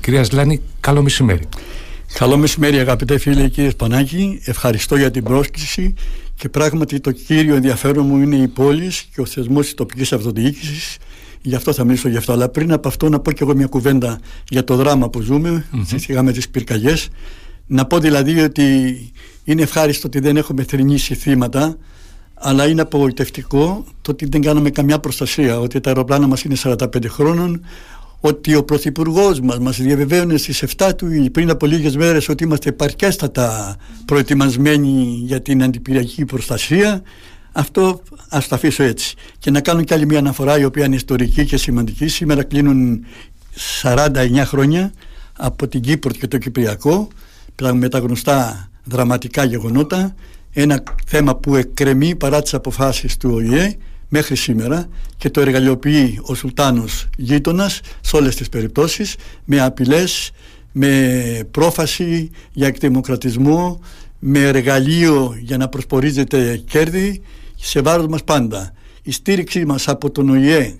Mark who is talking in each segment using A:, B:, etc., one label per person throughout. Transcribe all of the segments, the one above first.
A: Κυρία Σλάνη, καλό μεσημέρι.
B: Καλό μεσημέρι αγαπητέ φίλε κύριε Σπανάκη, ευχαριστώ για την πρόσκληση και πράγματι το κύριο ενδιαφέρον μου είναι η πόλη και ο θεσμός της τοπικής αυτοδιοίκησης γι' αυτό θα μιλήσω γι' αυτό αλλά πριν από αυτό να πω και εγώ μια κουβέντα για το δράμα που ζούμε mm-hmm. με τις πυρκαγιές να πω δηλαδή ότι είναι ευχάριστο ότι δεν έχουμε θρυνήσει θύματα αλλά είναι απογοητευτικό το ότι δεν κάναμε καμιά προστασία ότι τα αεροπλάνα μας είναι 45 χρόνων ότι ο Πρωθυπουργός μας μας διαβεβαίωνε στις 7 του πριν από λίγες μέρες ότι είμαστε επαρκέστατα προετοιμασμένοι για την αντιπυριακή προστασία. Αυτό ας το αφήσω έτσι. Και να κάνω κι άλλη μια αναφορά η οποία είναι ιστορική και σημαντική. Σήμερα κλείνουν 49 χρόνια από την Κύπρο και το Κυπριακό με τα γνωστά δραματικά γεγονότα ένα θέμα που εκκρεμεί παρά τις αποφάσεις του ΟΗΕ μέχρι σήμερα και το εργαλειοποιεί ο Σουλτάνος γείτονας σε όλες τις περιπτώσεις με απειλές, με πρόφαση για εκδημοκρατισμό, με εργαλείο για να προσπορίζεται κέρδη σε βάρος μας πάντα. Η στήριξη μας από τον ΟΗΕ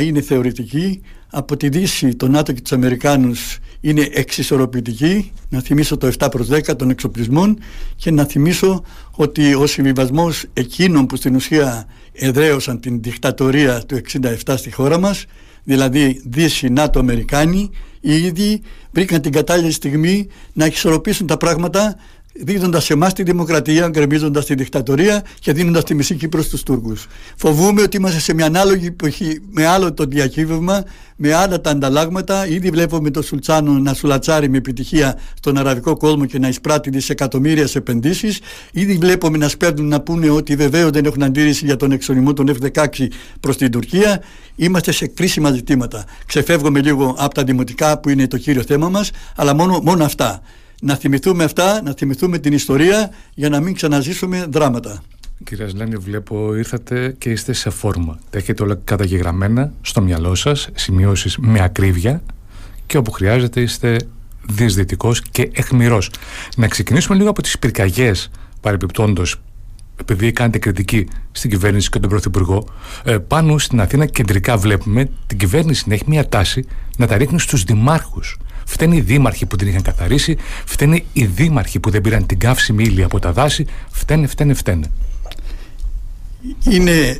B: είναι θεωρητική, από τη Δύση, τον ΝΑΤΟ και τους Αμερικάνους είναι εξισορροπητική. Να θυμίσω το 7 προς 10 των εξοπλισμών και να θυμίσω ότι ο συμβιβασμός εκείνων που στην ουσία εδραίωσαν την δικτατορία του 67 στη χώρα μας, δηλαδή Δύση, ΝΑΤΟ, Αμερικάνοι, οι ίδιοι βρήκαν την κατάλληλη στιγμή να εξισορροπήσουν τα πράγματα δίδοντα σε εμάς τη δημοκρατία, γκρεμίζοντας τη δικτατορία και δίνοντας τη μισή Κύπρο στους Τούρκους. Φοβούμαι ότι είμαστε σε μια ανάλογη εποχή με άλλο το διακύβευμα, με άλλα τα ανταλλάγματα. Ήδη βλέπουμε τον Σουλτσάνο να σουλατσάρει με επιτυχία στον αραβικό κόσμο και να εισπράττει δισεκατομμύρια σε επενδύσεις. Ήδη βλέπουμε να σπέρνουν να πούνε ότι βεβαίως δεν έχουν αντίρρηση για τον εξονισμό των F-16 προς την Τουρκία. Είμαστε σε κρίσιμα ζητήματα. Ξεφεύγουμε λίγο από τα δημοτικά που είναι το κύριο θέμα μας, αλλά μόνο, μόνο αυτά να θυμηθούμε αυτά, να θυμηθούμε την ιστορία για να μην ξαναζήσουμε δράματα.
A: Κύριε Σλάνη, βλέπω ήρθατε και είστε σε φόρμα. Τα έχετε όλα καταγεγραμμένα στο μυαλό σας, σημειώσεις με ακρίβεια και όπου χρειάζεται είστε διεισδυτικός και εχμηρός. Να ξεκινήσουμε λίγο από τις πυρκαγιές παρεπιπτόντος επειδή κάνετε κριτική στην κυβέρνηση και τον Πρωθυπουργό, ε, πάνω στην Αθήνα κεντρικά βλέπουμε την κυβέρνηση να έχει μια τάση να τα ρίχνει στους δημάρχους Φταίνει οι δήμαρχοι που την είχαν καθαρίσει, φταίνει οι δήμαρχοι που δεν πήραν την καύσιμη ύλη από τα δάση, φταίνε, φταίνε, φταίνε.
B: Είναι,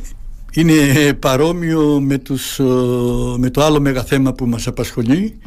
B: είναι παρόμοιο με, τους, με το άλλο μεγάλο θέμα που μας απασχολεί,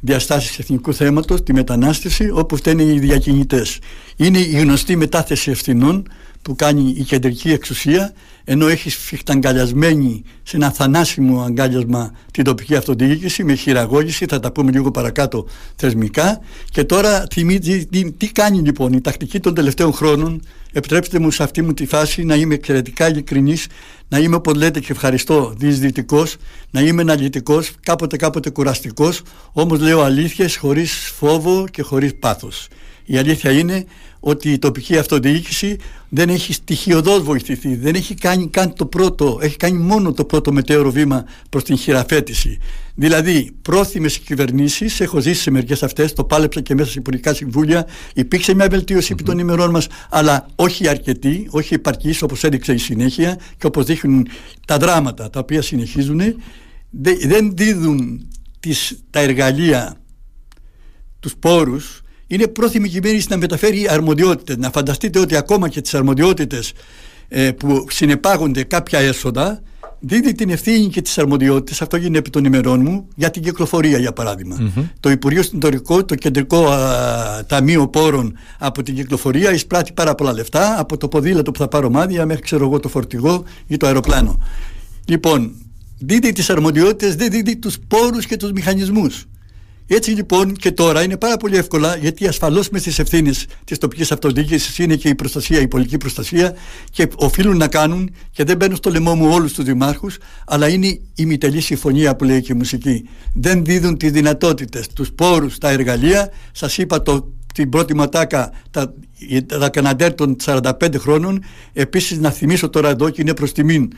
B: διαστάσεις εθνικού θέματος, τη μετανάστευση, όπου φταίνε οι διακινητές. Είναι η γνωστή μετάθεση ευθυνών που κάνει η κεντρική εξουσία ενώ έχει φιχταγκαλιασμένη σε ένα θανάσιμο αγκάλιασμα την τοπική αυτοδιοίκηση με χειραγώγηση, θα τα πούμε λίγο παρακάτω θεσμικά. Και τώρα θυμίζει τι κάνει λοιπόν η τακτική των τελευταίων χρόνων; Επιτρέψτε μου σε αυτή μου τη φάση να είμαι εξαιρετικά ειλικρινής, να είμαι όπως λέτε και ευχαριστώ διεισδυτικός, να είμαι αναλυτικός, κάποτε κάποτε κουραστικός όμως λέω αλήθειες χωρίς φόβο και χωρίς πάθος. Η αλήθεια είναι ότι η τοπική αυτοδιοίκηση δεν έχει στοιχειοδός βοηθηθεί, δεν έχει κάνει καν το πρώτο, έχει κάνει μόνο το πρώτο μετέωρο βήμα προς την χειραφέτηση. Δηλαδή, πρόθυμες κυβερνήσεις, έχω ζήσει σε μερικές αυτές, το πάλεψα και μέσα σε υπουργικά συμβούλια, υπήρξε μια βελτίωση επί των ημερών μας, αλλά όχι αρκετή, όχι επαρκής όπως έδειξε η συνέχεια και όπως δείχνουν τα δράματα τα οποία συνεχίζουν, δεν δίδουν τις, τα εργαλεία, τους πόρους είναι πρόθυμη η κυβέρνηση να μεταφέρει αρμοδιότητες. Να φανταστείτε ότι ακόμα και τις αρμοδιότητες ε, που συνεπάγονται κάποια έσοδα δίδει την ευθύνη και τις αρμοδιότητες, αυτό γίνεται επί των ημερών μου, για την κυκλοφορία για παραδειγμα Το Υπουργείο Συντορικό, το Κεντρικό α, Ταμείο Πόρων από την κυκλοφορία εισπράττει πάρα πολλά λεφτά, από το ποδήλατο που θα πάρω μάδια μέχρι ξέρω εγώ το φορτηγό ή το αεροπλάνο. Λοιπόν, δίδει τις αρμοδιότητες, δεν δίδει τους πόρους και τους μηχανισμούς. Έτσι λοιπόν και τώρα είναι πάρα πολύ εύκολα γιατί ασφαλώς μες στις ευθύνες της τοπικής αυτοδιοίκησης είναι και η προστασία, η πολιτική προστασία και οφείλουν να κάνουν και δεν μπαίνουν στο λαιμό μου όλους τους δημάρχους, αλλά είναι η μητελή συμφωνία που λέει και η μουσική. Δεν δίδουν τις δυνατότητες, τους πόρους, τα εργαλεία. Σας είπα το, την πρώτη ματάκα, τα, τα Καναντέρ των 45 χρόνων. Επίσης να θυμίσω τώρα εδώ και είναι προς τιμήν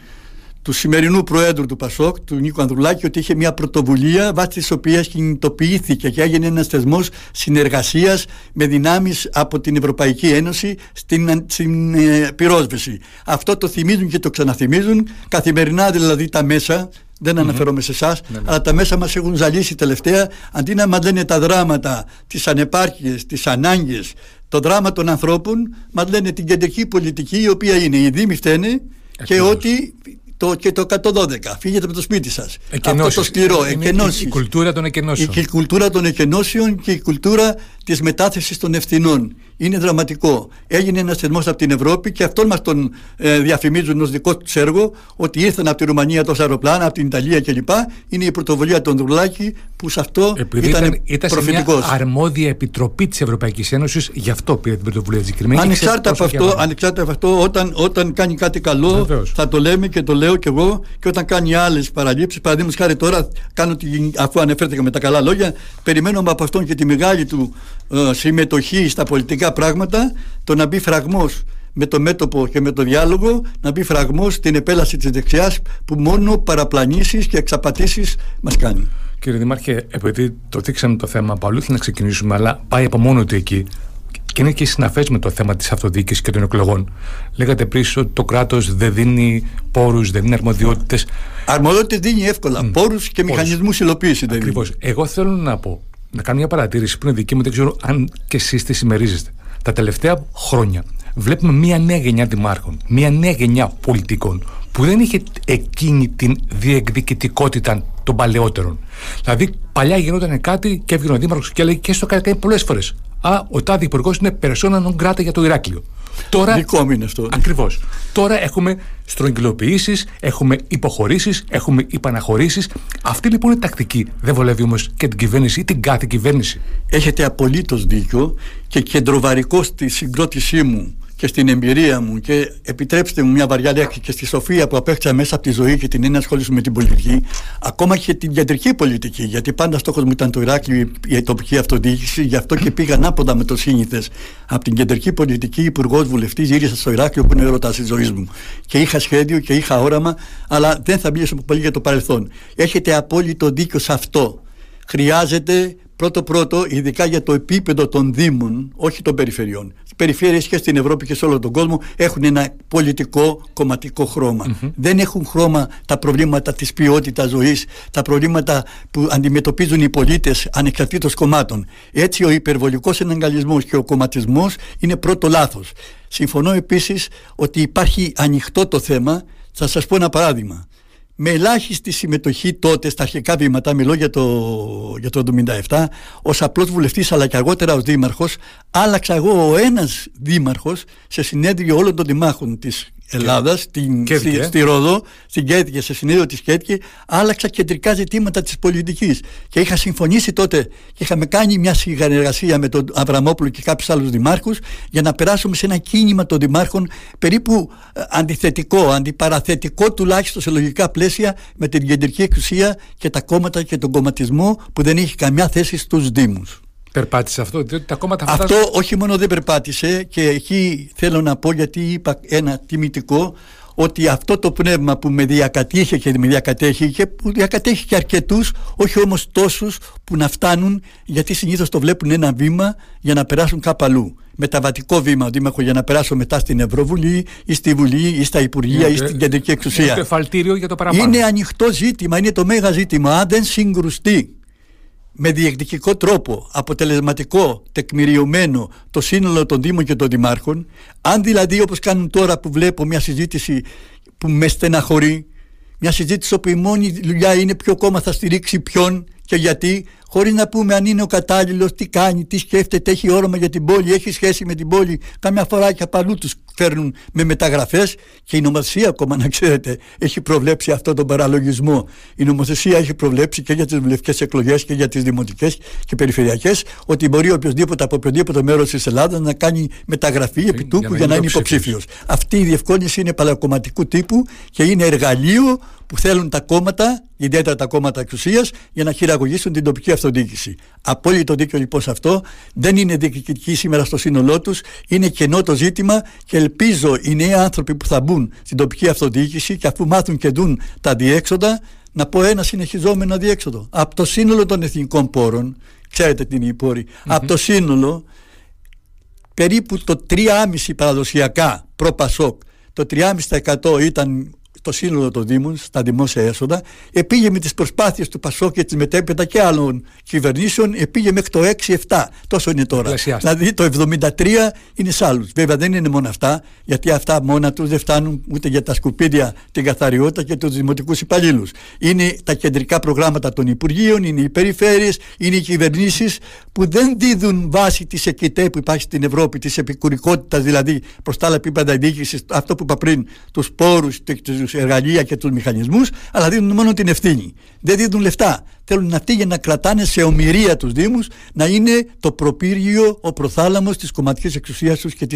B: του σημερινού Προέδρου του Πασόκ, του Νίκο Ανδρουλάκη, ότι είχε μια πρωτοβουλία βάσει της οποίας κινητοποιήθηκε και έγινε ένας θεσμός συνεργασίας με δυνάμεις από την Ευρωπαϊκή Ένωση στην, στην ε, πυρόσβεση. Αυτό το θυμίζουν και το ξαναθυμίζουν. Καθημερινά δηλαδή τα μέσα δεν αναφερόμαι σε εσάς, ναι, ναι. αλλά τα μέσα μας έχουν ζαλίσει τελευταία. Αντί να μα λένε τα δράματα, τις ανεπάρκειες, τις ανάγκες, το δράμα των ανθρώπων, μα λένε την κεντρική πολιτική, η οποία είναι οι Δήμοι φταίνε και ότι το, και το 112. Φύγετε από το σπίτι σας. Αυτό το σκληρό.
A: Η, η κουλτούρα των εκενώσεων.
B: Η, η κουλτούρα των εκενώσεων και η κουλτούρα της μετάθεσης των ευθυνών. Είναι δραματικό. Έγινε ένας θεσμός από την Ευρώπη και αυτόν μας τον ε, διαφημίζουν ως δικό τους έργο ότι ήρθαν από τη Ρουμανία τόσα αεροπλάνα, από την Ιταλία κλπ. Είναι η πρωτοβουλία των Δουρλάκη που σε αυτό Επειδή ήταν, ήταν,
A: σε μια αρμόδια επιτροπή της Ευρωπαϊκής Ένωσης, γι' αυτό πήρε την πρωτοβουλία της συγκεκριμένη.
B: Ανεξάρτητα από αυτό, ανεξάρτητα από αυτό όταν, όταν κάνει κάτι καλό, Βεβαίως. θα το λέμε και το λέω κι εγώ, και όταν κάνει άλλες παραλήψεις, παραδείγματος χάρη τώρα, κάνω τη, αφού αναφέρθηκα με τα καλά λόγια, περιμένουμε από αυτόν και τη μεγάλη του ε, συμμετοχή στα πολιτικά πράγματα, το να μπει φραγμός με το μέτωπο και με το διάλογο να μπει φραγμός στην επέλαση της δεξιάς που μόνο παραπλανήσεις και εξαπατήσεις μας κάνει.
A: Κύριε Δημάρχε, επειδή το δείξαμε το θέμα από αλλού, να ξεκινήσουμε, αλλά πάει από μόνο του εκεί και είναι και συναφές με το θέμα της αυτοδιοίκησης και των εκλογών. Λέγατε πριν ότι το κράτος δεν δίνει πόρους, δεν δίνει αρμοδιότητες.
B: Αρμοδιότητες δίνει εύκολα. Mm. Πόρους και μηχανισμούς υλοποίησης δεν
A: Ακριβώς. Εγώ θέλω να πω να κάνω μια παρατήρηση που είναι δική μου, δεν ξέρω αν και εσείς τη συμμερίζεστε. Τα τελευταία χρόνια βλέπουμε μια νέα γενιά δημάρχων, μια νέα γενιά πολιτικών που δεν είχε εκείνη την διεκδικητικότητα των παλαιότερων. Δηλαδή, παλιά γινόταν κάτι και έβγαινε ο Δήμαρχος και έλεγε και στο κάνει πολλές φορές. Α, ο τάδε υπουργός είναι περσόνα non grata για το Ηράκλειο.
B: Τώρα, Δικό μου είναι αυτό.
A: Ακριβώς. Τώρα έχουμε στρογγυλοποιήσεις, έχουμε υποχωρήσεις, έχουμε υπαναχωρήσεις. Αυτή λοιπόν είναι τακτική. Δεν βολεύει όμως και την κυβέρνηση ή την κάθε κυβέρνηση.
B: Έχετε απολύτως δίκιο και κεντροβαρικό στη συγκρότησή μου και στην εμπειρία μου και επιτρέψτε μου μια βαριά λέξη και στη σοφία που απέκτησα μέσα από τη ζωή και την έννοια ασχόληση με την πολιτική, ακόμα και την κεντρική πολιτική. Γιατί πάντα στόχος μου ήταν το Ηράκλειο, η τοπική αυτοδιοίκηση, γι' αυτό και πήγα ανάποδα με το σύνηθες. Από την κεντρική πολιτική, υπουργός βουλευτής, γύρισα στο Ηράκλειο που είναι έρωτα της ζωής μου. Και είχα σχέδιο και είχα όραμα, αλλά δεν θα μιλήσω πολύ για το παρελθόν. Έχετε απόλυτο δίκιο σε αυτό. Χρειάζεται πρώτο πρώτο, ειδικά για το επίπεδο των Δήμων, όχι των περιφερειών. Οι περιφέρειες και στην Ευρώπη και σε όλο τον κόσμο έχουν ένα πολιτικό κομματικό Δεν έχουν χρώμα τα προβλήματα της ποιότητας ζωής, τα προβλήματα που αντιμετωπίζουν οι πολίτες ανεξαρτήτως κομμάτων. Έτσι ο υπερβολικός εναγκαλισμός και ο κομματισμός είναι πρώτο λάθος. Συμφωνώ επίσης ότι υπάρχει ανοιχτό το θέμα. Θα σας πω ένα παράδειγμα με ελάχιστη συμμετοχή τότε στα αρχικά βήματα, μιλώ για το, για το 1977, ως απλός βουλευτής αλλά και αργότερα ως δήμαρχος, άλλαξα εγώ ο ένας δήμαρχος σε συνέδριο όλων των δημάρχων της Ελλάδας, στη, στη Ρόδο, στην Κέτκε, σε συνέδριο τη Κέτκε, άλλαξα κεντρικά ζητήματα της πολιτικής. Και είχα συμφωνήσει τότε και είχαμε κάνει μια συνεργασία με τον Αβραμόπουλο και κάποιους άλλους δημάρχους για να περάσουμε σε ένα κίνημα των δημάρχων περίπου ε, αντιθετικό, αντιπαραθετικό τουλάχιστον σε λογικά πλαίσια με την κεντρική εξουσία και τα κόμματα και τον κομματισμό που δεν έχει καμιά θέση στους Δήμους.
A: Περπάτησε αυτό, διότι τα κόμματα
B: Αυτό όχι μόνο δεν περπάτησε και εκεί θέλω να πω γιατί είπα ένα τιμητικό ότι αυτό το πνεύμα που με διακατήχε και με διακατέχει και που διακατέχει και αρκετούς όχι όμως τόσους που να φτάνουν γιατί συνήθως το βλέπουν ένα βήμα για να περάσουν κάπου αλλού μεταβατικό βήμα ο Δήμαρχο για να περάσω μετά στην Ευρωβουλή ή στη Βουλή ή στα Υπουργεία ή στην Κεντρική Εξουσία.
A: Είναι για το παραπάνω.
B: Είναι ανοιχτό ζήτημα, είναι το μέγα ζήτημα. Αν δεν συγκρουστεί με διεκδικικό τρόπο, αποτελεσματικό, τεκμηριωμένο το σύνολο των Δήμων και των Δημάρχων, αν δηλαδή όπως κάνουν τώρα που βλέπω μια συζήτηση που με στεναχωρεί, μια συζήτηση όπου η μόνη δουλειά είναι ποιο κόμμα θα στηρίξει ποιον και γιατί, χωρίς να πούμε αν είναι ο κατάλληλος, τι κάνει, τι σκέφτεται, έχει όρομα για την πόλη, έχει σχέση με την πόλη. Καμιά φορά και από αλλού τους φέρνουν με μεταγραφές και η νομοθεσία, ακόμα να ξέρετε, έχει προβλέψει αυτό τον παραλογισμό. Η νομοθεσία έχει προβλέψει και για τις βουλευτικές εκλογές και για τις δημοτικές και περιφερειακές ότι μπορεί οποιοδήποτε από οποιοδήποτε μέρος της Ελλάδας να κάνει μεταγραφή επί τούκου για, για να είναι υποψήφιος. Αυτή η διευκόλυνση είναι παλακομματικού τύπου και είναι εργαλείο που θέλουν τα κόμματα, ιδιαίτερα τα κόμματα εξουσίας, για να χειραγωγήσουν την τοπική αυτοδιοίκηση. Απόλυτο δίκιο λοιπόν σε αυτό. Δεν είναι διοικητική σήμερα στο σύνολό τους. Είναι κενό το ζήτημα και ελπίζω οι νέοι άνθρωποι που θα μπουν στην τοπική αυτοδιοίκηση και αφού μάθουν και δουν τα διέξοδα, να πω ένα συνεχιζόμενο διέξοδο. Από το σύνολο των εθνικών πόρων, ξέρετε τι είναι οι ποροι από το σύνολο περίπου το 3,5 παραδοσιακά προ-Πασόκ, το 3,5% ήταν στο σύνολο των Δήμων, στα δημόσια έσοδα, επήγε με τις προσπάθειες του Πασό και της μετέπειτα και άλλων κυβερνήσεων, επήγε μέχρι το 6-7. Τόσο είναι τώρα. Δηλαδή το 73 είναι σε άλλους. Βέβαια δεν είναι μόνο αυτά, γιατί αυτά μόνα τους δεν φτάνουν ούτε για τα σκουπίδια, την καθαριότητα και τους δημοτικούς υπαλλήλους. Είναι τα κεντρικά προγράμματα των Υπουργείων, είναι οι περιφέρειες, είναι οι κυβερνήσεις που δεν δίδουν βάση της εκητέ που υπάρχει στην Ευρώπη, της επικουρικότητας δηλαδή προς τα άλλα επίπεδα διοίκησης, αυτό που είπα πριν, τους πόρους, τους εργαλεία και τους μηχανισμούς, αλλά δίνουν μόνο την ευθύνη. Δεν δίνουν λεφτά. Θέλουν αυτοί για να κρατάνε σε ομοιρία τους Δήμους να είναι το προπύργιο, ο προθάλαμος της κομματικής εξουσίας τους και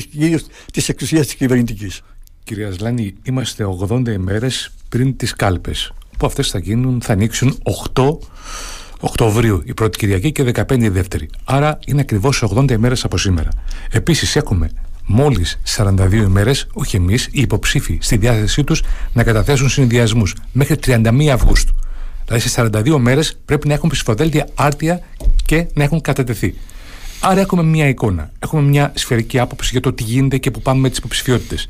B: της εξουσίας της κυβερνητικής.
A: Κυρία Σλάνη, είμαστε 80 ημέρες πριν τις κάλπες. Που αυτές θα γίνουν, θα ανοίξουν 8 Οκτωβρίου η πρώτη Κυριακή και 15 η δεύτερη. Άρα είναι ακριβώς 80 ημέρες από σήμερα. Επίσης έχουμε μόλις 42 ημέρες, όχι εμείς, οι υποψήφοι στη διάθεσή τους να καταθέσουν συνδυασμούς μέχρι 31 Αυγούστου. Δηλαδή σε 42 μέρε πρέπει να έχουν ψηφοδέλτια άρτια και να έχουν κατατεθεί. Άρα έχουμε μια εικόνα, έχουμε μια σφαιρική άποψη για το τι γίνεται και που πάμε με τις υποψηφιότητες.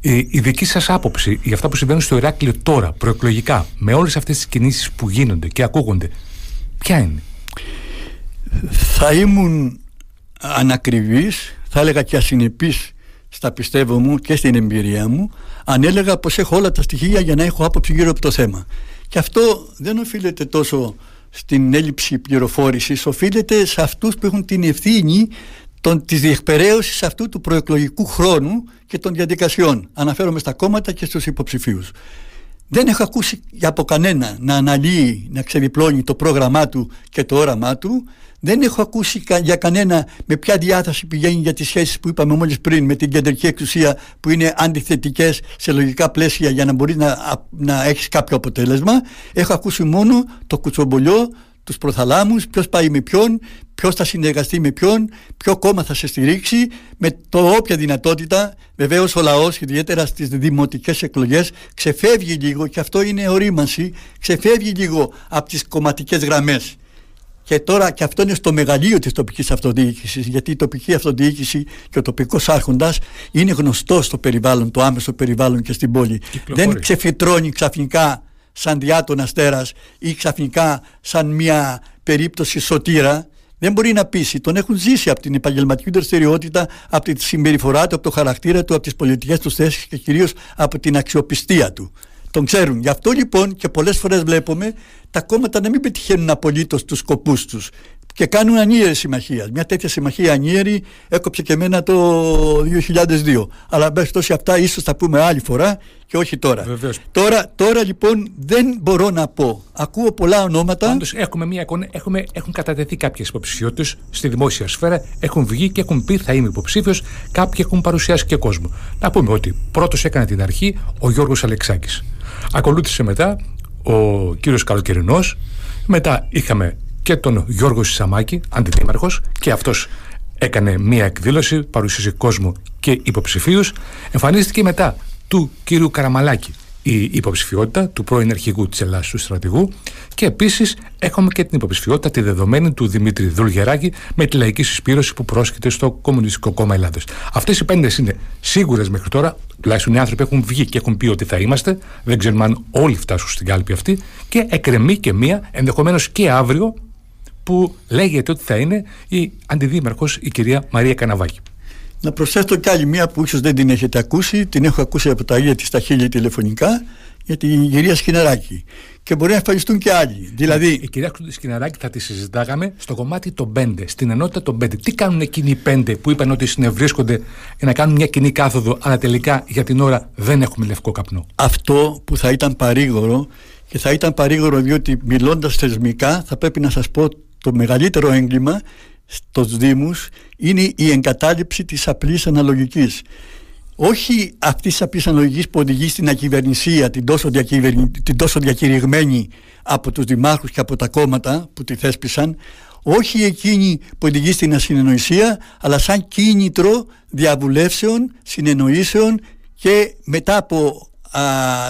A: Η, η δική σας άποψη για αυτά που συμβαίνουν στο Ηράκλειο τώρα, προεκλογικά, με όλες αυτές τις κινήσεις που γίνονται και ακούγονται, ποια είναι;
B: Θα ήμουν ανακριβής, θα έλεγα και ασυνεπής στα πιστεύω μου και στην εμπειρία μου αν έλεγα πως έχω όλα τα στοιχεία για να έχω άποψη γύρω από το θέμα. Και αυτό δεν οφείλεται τόσο στην έλλειψη πληροφόρησης, οφείλεται σε αυτούς που έχουν την ευθύνη των, της διεκπαιρέωσης αυτού του προεκλογικού χρόνου και των διαδικασιών. Αναφέρομαι στα κόμματα και στους υποψηφίους. Δεν έχω ακούσει από κανένα να αναλύει, να ξεδιπλώνει το πρόγραμμά του και το όραμά του. Δεν έχω ακούσει για κανένα με ποια διάθεση πηγαίνει για τις σχέσεις που είπαμε μόλις πριν με την κεντρική εξουσία που είναι αντιθετικές σε λογικά πλαίσια για να μπορείς να, να έχεις κάποιο αποτέλεσμα. Έχω ακούσει μόνο το κουτσομπολιό τους προθαλάμους, ποιος πάει με ποιον, ποιος θα συνεργαστεί με ποιον, ποιο κόμμα θα σε στηρίξει, με το όποια δυνατότητα. Βεβαίως ο λαός, ιδιαίτερα στις δημοτικές εκλογές, ξεφεύγει λίγο, και αυτό είναι ορίμανση, ξεφεύγει λίγο από τις κομματικές γραμμές. Και τώρα και αυτό είναι στο μεγαλείο της τοπικής αυτοδιοίκησης γιατί η τοπική αυτοδιοίκηση και ο τοπικός άρχοντας είναι γνωστός στο περιβάλλον, το άμεσο περιβάλλον και στην πόλη. Δεν ξεφυτρώνει ξαφνικά σαν διάτον αστέρας ή ξαφνικά σαν μια περίπτωση σωτήρα δεν μπορεί να πείσει. Τον έχουν ζήσει από την επαγγελματική δραστηριότητα, από τη συμπεριφορά του, από το χαρακτήρα του, από τις πολιτικές τους θέσεις και κυρίως από την αξιοπιστία του. Τον ξέρουν. Γι' αυτό λοιπόν και πολλές φορές βλέπουμε τα κόμματα να μην πετυχαίνουν απολύτως τους σκοπούς τους και κάνουν ανίερη συμμαχία. Μια τέτοια συμμαχία ανίερη έκοψε και εμένα το 2002. Αλλά μπες τόση αυτά ίσως θα πούμε άλλη φορά και όχι τώρα. Τώρα, τώρα λοιπόν δεν μπορώ να πω. Ακούω πολλά ονόματα.
A: Πάντως έχουμε μια εικόνα, έχουμε, έχουν κατατεθεί κάποιες υποψηφιότητες στη δημόσια σφαίρα, έχουν βγει και έχουν πει θα είμαι υποψήφιος, κάποιοι έχουν παρουσιάσει και κόσμο. Να πούμε ότι πρώτος έκανε την αρχή ο Γιώργος Αλεξάκης. Ακολούθησε μετά ο κύριος Καλοκαιρινός, μετά είχαμε και τον Γιώργο Σισαμάκη, αντιδήμαρχος, και αυτός έκανε μία εκδήλωση, παρουσίασε κόσμο και υποψηφίους. Εμφανίστηκε μετά του κύριου Καραμαλάκη η υποψηφιότητα του πρώην αρχηγού της Ελλάδας του στρατηγού και επίσης έχουμε και την υποψηφιότητα τη δεδομένη του Δημήτρη Δουλγεράκη με τη λαϊκή συσπήρωση που πρόσκειται στο Κομμουνιστικό Κόμμα Ελλάδος. Αυτές οι πέντε είναι σίγουρες μέχρι τώρα, τουλάχιστον οι άνθρωποι έχουν βγει και έχουν πει ότι θα είμαστε, δεν ξέρουμε αν όλοι φτάσουν στην κάλπη αυτή και εκρεμεί και μία, ενδεχομένως και αύριο, που λέγεται ότι θα είναι η αντιδήμαρχος η κυρία Μαρία Καναβάκη.
B: Να προσθέσω κι άλλη μία που ίσως δεν την έχετε ακούσει, την έχω ακούσει από τα ίδια της στα χίλια τηλεφωνικά, για την κυρία Σκιναράκη. Και μπορεί να εμφανιστούν και άλλοι. Δηλαδή...
A: Η κυρία Σκιναράκη θα τη συζητάγαμε στο κομμάτι των πέντε, στην ενότητα των πέντε. Τι κάνουν εκείνοι οι πέντε που είπαν ότι συνευρίσκονται για να κάνουν μια κοινή κάθοδο, αλλά τελικά για την ώρα δεν έχουμε λευκό καπνό;
B: Αυτό που θα ήταν παρήγορο και θα ήταν παρήγορο διότι μιλώντας θεσμικά θα πρέπει να σας πω το μεγαλύτερο έγκλημα στους Δήμους είναι η εγκατάλειψη της απλής αναλογικής. Όχι αυτής της απλή αναλογική που οδηγεί στην ακυβερνησία, την τόσο, την τόσο διακηρυγμένη από τους δημάρχους και από τα κόμματα που τη θέσπισαν, όχι εκείνη που οδηγεί στην ασυνεννοησία, αλλά σαν κίνητρο διαβουλεύσεων, συνεννοήσεων και μετά από α,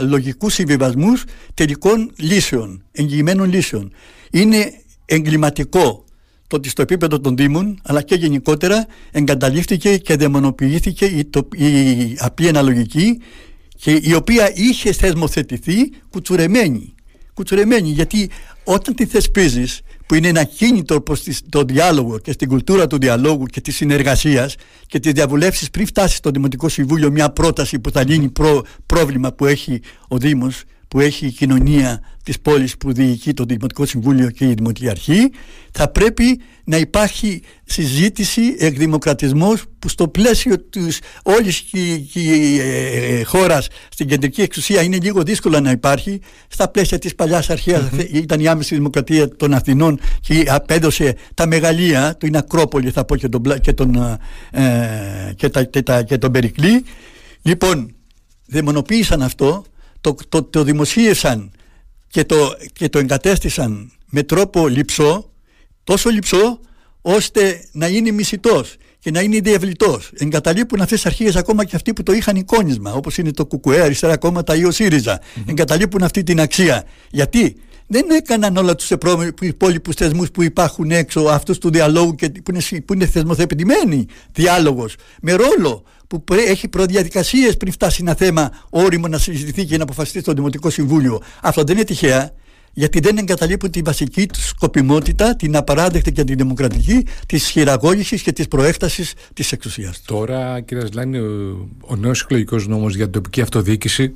B: λογικούς συμβιβασμούς τελικών λύσεων, εγγυημένων λύσεων. Είναι εγκληματικό το ότι στο επίπεδο των Δήμων αλλά και γενικότερα εγκαταλείφθηκε και δαιμονοποιήθηκε η, το, η απλή αναλογική και η οποία είχε θεσμοθετηθεί κουτσουρεμένη. Κουτσουρεμένη γιατί όταν τη θεσπίζεις που είναι ένα κίνητο προς το διάλογο και στην κουλτούρα του διαλόγου και της συνεργασίας και τις διαβουλεύσεις πριν φτάσει στο Δημοτικό Συμβούλιο μια πρόταση που θα λύνει πρόβλημα που έχει ο Δήμος που έχει η κοινωνία της πόλης που διοικεί το Δημοτικό Συμβούλιο και η Δημοτική Αρχή θα πρέπει να υπάρχει συζήτηση, εκδημοκρατισμός που στο πλαίσιο της όλης της ε, χώρας στην κεντρική εξουσία είναι λίγο δύσκολο να υπάρχει. Στα πλαίσια της παλιάς ήταν η άμεση δημοκρατία των Αθηνών και απέδωσε τα μεγαλεία την Ακρόπολη θα πω και τον, και τον, ε, και τα, και, τα, και τον Περικλή. Λοιπόν δαιμονοποίησαν αυτό το, το, το δημοσίευσαν και το, και το εγκατέστησαν με τρόπο λυψό, τόσο λυψό ώστε να είναι μισητός και να είναι διευλητός. Εγκαταλείπουν αυτές τις αρχές ακόμα και αυτοί που το είχαν εικόνισμα, όπως είναι το ΚΚΕ, αριστερά κόμματα ή ο ΣΥΡΙΖΑ. Mm-hmm. Εγκαταλείπουν αυτή την αξία. Γιατί; Δεν έκαναν όλα τους υπόλοιπους θεσμούς που υπάρχουν έξω, αυτούς του διαλόγου και που είναι, που είναι θεσμοθετημένοι διάλογος, με ρόλο που έχει προδιαδικασίες πριν φτάσει ένα θέμα όριμο να συζητηθεί και να αποφασιστεί στο Δημοτικό Συμβούλιο. Αυτό δεν είναι τυχαία, γιατί δεν εγκαταλείπουν τη βασική τους σκοπιμότητα, την απαράδεκτη και την δημοκρατική, της χειραγώγησης και της προέκτασης της εξουσίας.
A: Τώρα, κύριε Σλάνη, ο, ο νέος εκλογικός νόμος για την τοπική αυτοδιοίκηση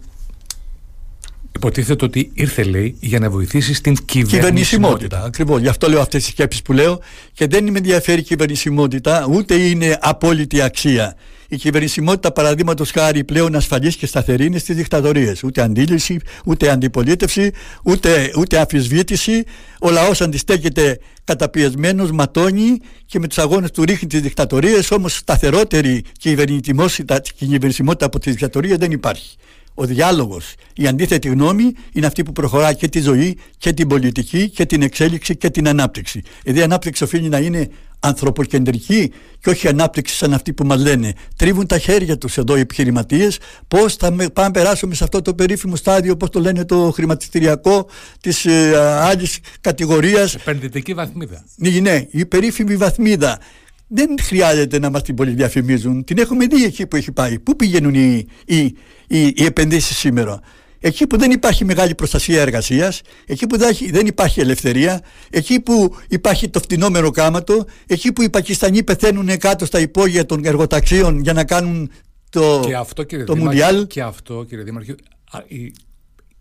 A: Υποτίθεται ότι ήρθε, λέει, για να βοηθήσει στην κυβερνησιμότητα.
B: Ακριβώς. Γι' αυτό λέω αυτές τι σκέψεις που λέω και δεν με ενδιαφέρει η κυβερνησιμότητα, ούτε είναι απόλυτη αξία. Η κυβερνησιμότητα, παραδείγματος χάρη, πλέον ασφαλής και σταθερή είναι στις δικτατορίες. Ούτε αντίληψη, ούτε αντιπολίτευση, ούτε, ούτε αμφισβήτηση. Ο λαός αντιστέκεται καταπιεσμένος, ματώνει και με τους αγώνες του ρίχνει τις δικτατορίες. Όμως σταθερότερη κυβερνησιμότητα από τις δικτατορίες δεν υπάρχει ο διάλογος, η αντίθετη γνώμη είναι αυτή που προχωρά και τη ζωή και την πολιτική και την εξέλιξη και την ανάπτυξη. Η ανάπτυξη οφείλει να είναι ανθρωποκεντρική και όχι ανάπτυξη σαν αυτή που μας λένε. Τρίβουν τα χέρια τους εδώ οι επιχειρηματίες πώς θα πάμε να περάσουμε σε αυτό το περίφημο στάδιο, πώς το λένε το χρηματιστηριακό της ε, άλλης κατηγορίας.
A: Επενδυτική βαθμίδα.
B: Ναι, ναι, η περίφημη βαθμίδα δεν χρειάζεται να μας την πολυδιαφημίζουν. Την έχουμε δει εκεί που έχει πάει. Πού πηγαίνουν οι, οι, οι, οι επενδύσεις σήμερα; Εκεί που δεν υπάρχει μεγάλη προστασία εργασίας, εκεί που δεν υπάρχει ελευθερία, εκεί που υπάρχει το φτηνόμενο κάματο, εκεί που οι Πακιστανοί πεθαίνουν κάτω στα υπόγεια των εργοταξίων για να κάνουν το,
A: και αυτό, κύριε
B: το Μουντιάλ.
A: Και αυτό κύριε Δήμαρχε,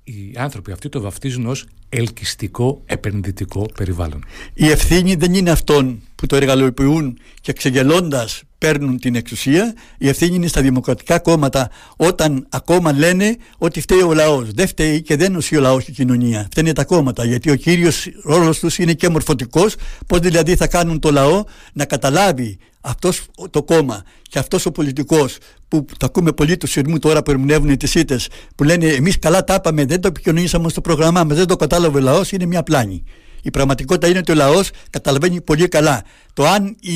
A: οι άνθρωποι αυτοί το βαφτίζουν ως ελκυστικό επενδυτικό περιβάλλον.
B: Η ευθύνη δεν είναι αυτών που το εργαλειοποιούν και ξεγελώντας παίρνουν την εξουσία. Η ευθύνη είναι στα δημοκρατικά κόμματα όταν ακόμα λένε ότι φταίει ο λαός. Δεν φταίει και δεν νοσεί ο λαός και η κοινωνία. Φταίνε τα κόμματα γιατί ο κύριος ρόλος τους είναι και μορφωτικός. Πώς δηλαδή θα κάνουν το λαό να καταλάβει αυτός το κόμμα και αυτός ο πολιτικός που το ακούμε πολύ του σειρμού τώρα που ερμηνεύουν τις ΣΥΤΕΣ που λένε εμείς καλά τα είπαμε, δεν το επικοινωνήσαμε στο πρόγραμμά μας, δεν το κατάλαβε ο λαός, είναι μια πλάνη. Η πραγματικότητα είναι ότι ο λαός καταλαβαίνει πολύ καλά. Το αν η,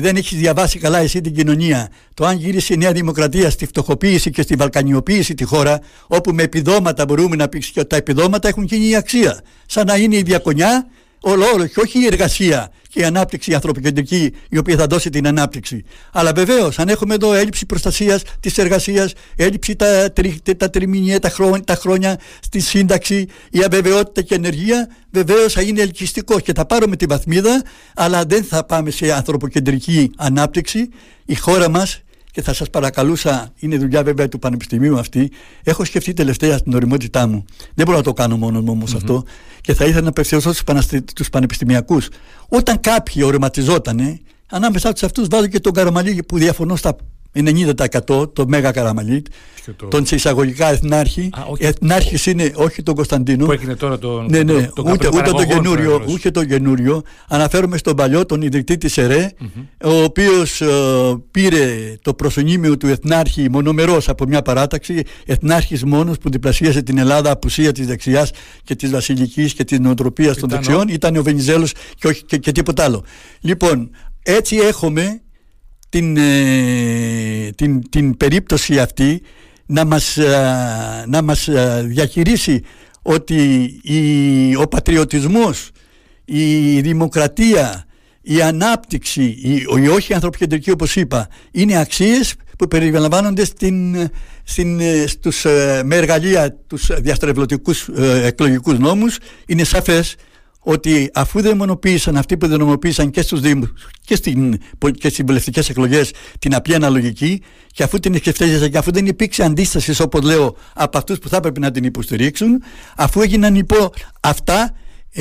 B: δεν έχεις διαβάσει καλά εσύ την κοινωνία, το αν γύρισε η Νέα Δημοκρατία στη φτωχοποίηση και στη βαλκανιοποίηση τη χώρα, όπου με επιδόματα μπορούμε να πεις ότι τα επιδόματα έχουν γίνει αξία. Σαν να είναι η διακονιά όλο, όλο και όχι η εργασία και η ανάπτυξη η ανθρωποκεντρική η οποία θα δώσει την ανάπτυξη. Αλλά βεβαίως, αν έχουμε εδώ έλλειψη προστασίας της εργασίας, έλλειψη τα, τα τριμηνία, τα χρόνια, τα χρόνια στη σύνταξη, η αβεβαιότητα και η ενεργεία, βεβαίως θα είναι ελκυστικό και θα πάρουμε τη βαθμίδα, αλλά δεν θα πάμε σε ανθρωποκεντρική ανάπτυξη. Η χώρα μας και θα σας παρακαλούσα, είναι δουλειά βέβαια του Πανεπιστημίου αυτή, έχω σκεφτεί τελευταία στην οριμότητά μου. Δεν μπορώ να το κάνω μόνο μου όμως αυτό και θα ήθελα να απευθυνθώ στους πανεπιστημιακούς. Όταν κάποιοι ορματιζότανε, ανάμεσά τους αυτούς βάζω και τον Καραμαλή που διαφωνώ στα 90% το Μέγα Καραμαλίτ, το... τον σε εισαγωγικά εθνάρχη. Εθνάρχης είναι όχι τον Κωνσταντίνο.
A: Που έγινε τώρα το.
B: Ναι, ναι, το, ούτε, ούτε το καινούριο. Ούτε το καινούριο. Αναφέρομαι στον παλιό, τον ιδρυτή της ΕΡΕ, ο οποίος ε, πήρε το προσωνύμιο του εθνάρχη μονομερός από μια παράταξη. Εθνάρχης μόνος που διπλασίασε την Ελλάδα, απουσία της δεξιάς και της βασιλικής και της νοοτροπίας των δεξιών. Ήταν ο Βενιζέλος και, και, και τίποτα άλλο. Λοιπόν, έτσι έχουμε την, ε, την, την περίπτωση αυτή να μας, ε, να μας ε, διαχειρίσει ότι η, ο πατριωτισμός, η δημοκρατία η ανάπτυξη, η, η όχι ανθρωποκεντρική όπως είπα, είναι αξίες που περιλαμβάνονται στην, στην, στους, ε, με εργαλεία τους διαστρεβλωτικούς ε, εκλογικούς νόμους είναι σαφές ότι αφού δαιμονοποίησαν αυτοί που δαιμονοποίησαν και στους Δήμους και, στην, και στις βουλευτικές εκλογές την απλή αναλογική και αφού την εξεφτέλιζαν και αφού δεν υπήρξε αντίστασης όπως λέω από αυτούς που θα έπρεπε να την υποστηρίξουν αφού έγιναν υπό αυτά ε,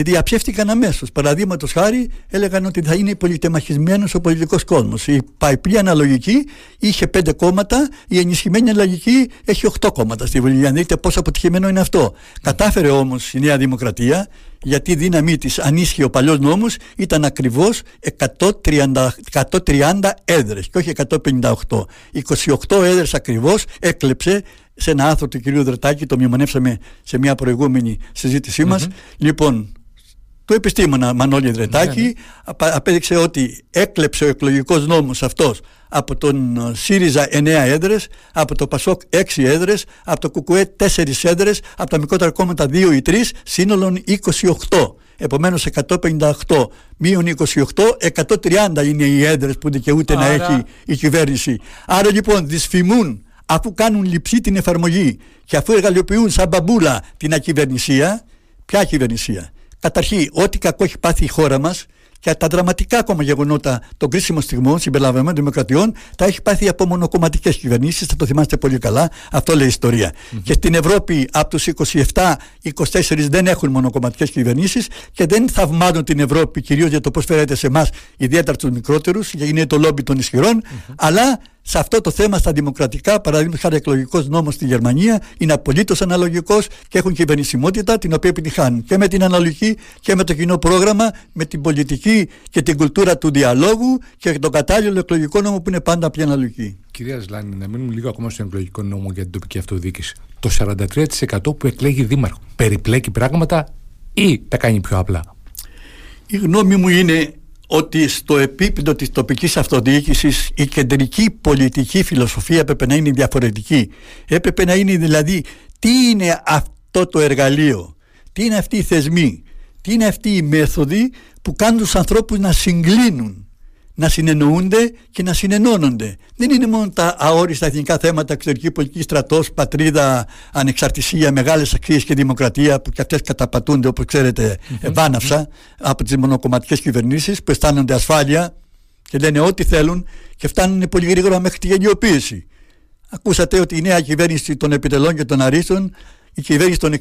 B: διαψεύτηκαν αμέσως. Παραδείγματος χάρη, έλεγαν ότι θα είναι πολυτεμαχισμένος ο πολιτικός κόσμος. Η παϊπλή αναλογική είχε πέντε κόμματα, η ενισχυμένη αναλογική έχει οχτώ κόμματα στη Βουλή. Αν δείτε πόσο αποτυχημένο είναι αυτό. Κατάφερε όμως η Νέα Δημοκρατία, γιατί η δύναμή της, αν ίσχυε ο παλιός νόμος, ήταν ακριβώς 130, 130 έδρες και όχι 158. 28 έδρες ακριβώς έκλεψε σε ένα άνθρωπο του κ. Δρετάκη, το μνημονεύσαμε σε μια προηγούμενη συζήτησή μας. Λοιπόν, του επιστήμονα Μανώλη Δρετάκη ναι, ναι. απέδειξε ότι έκλεψε ο εκλογικός νόμος αυτός από τον ε, ΣΥΡΙΖΑ 9 έδρες, από το ΠΑΣΟΚ 6 έδρες, από το ΚΚΕ 4 έδρες, από τα μικρότερα κόμματα 2 ή 3, σύνολον 28. Επομένως 158 μείον 28, 130 είναι οι έδρες που δικαιούται Άρα... να έχει η κυβέρνηση. Άρα λοιπόν δυσφημούν αφού κάνουν λειψή την εφαρμογή και αφού εργαλειοποιούν σαν μπαμπούλα την ακυβερνησία, ποια κυβερνησία, Καταρχήν, ό,τι κακό έχει πάθει η χώρα μας και τα δραματικά ακόμα γεγονότα των κρίσιμων στιγμών συμπεριλαμβανομένων δημοκρατιών τα έχει πάθει από μονοκομματικές κυβερνήσεις. Θα το θυμάστε πολύ καλά. Αυτό λέει η ιστορία. Mm-hmm. Και στην Ευρώπη από τους 27, 24 δεν έχουν μονοκομματικές κυβερνήσεις και δεν θαυμάζουν την Ευρώπη κυρίως για το πώς φέρεται σε εμάς, ιδιαίτερα τους μικρότερους, γιατί είναι το λόμπι των ισχυρών, mm-hmm. αλλά σε αυτό το θέμα στα δημοκρατικά, παραδείγματος χάρη εκλογικός νόμος στη Γερμανία, είναι απολύτως αναλογικός και έχουν κυβερνησιμότητα την οποία επιτυχάνουν και με την αναλογική και με το κοινό πρόγραμμα, με την πολιτική και την κουλτούρα του διαλόγου και τον κατάλληλο εκλογικό νόμο που είναι πάντα πια αναλογική.
A: Κυρία Ζλάνη, να μείνουμε λίγο ακόμα στον εκλογικό νόμο για την τοπική αυτοδιοίκηση. Το 43% που εκλέγει δήμαρχο περιπλέκει πράγματα ή τα κάνει πιο απλά;
B: Η γνώμη μου είναι ότι στο επίπεδο της τοπικής αυτοδιοίκησης η κεντρική πολιτική φιλοσοφία έπρεπε να είναι διαφορετική. Έπρεπε να είναι δηλαδή τι είναι αυτό το εργαλείο, τι είναι αυτοί οι θεσμοί, τι είναι αυτοί οι μέθοδοι που κάνουν τους ανθρώπους να συγκλίνουν να συνεννοούνται και να συνενώνονται. Δεν είναι μόνο τα αόριστα εθνικά θέματα, εξωτερική πολιτική, στρατός, πατρίδα, ανεξαρτησία, μεγάλες αξίες και δημοκρατία που και αυτές καταπατούνται όπως ξέρετε βάναυσα από τις μονοκομματικές κυβερνήσεις που αισθάνονται ασφάλεια και λένε ό,τι θέλουν και φτάνουν πολύ γρήγορα μέχρι τη γενιοποίηση. Ακούσατε ότι η νέα κυβέρνηση των επιτελών και των αρίστων, η κυβέρνηση των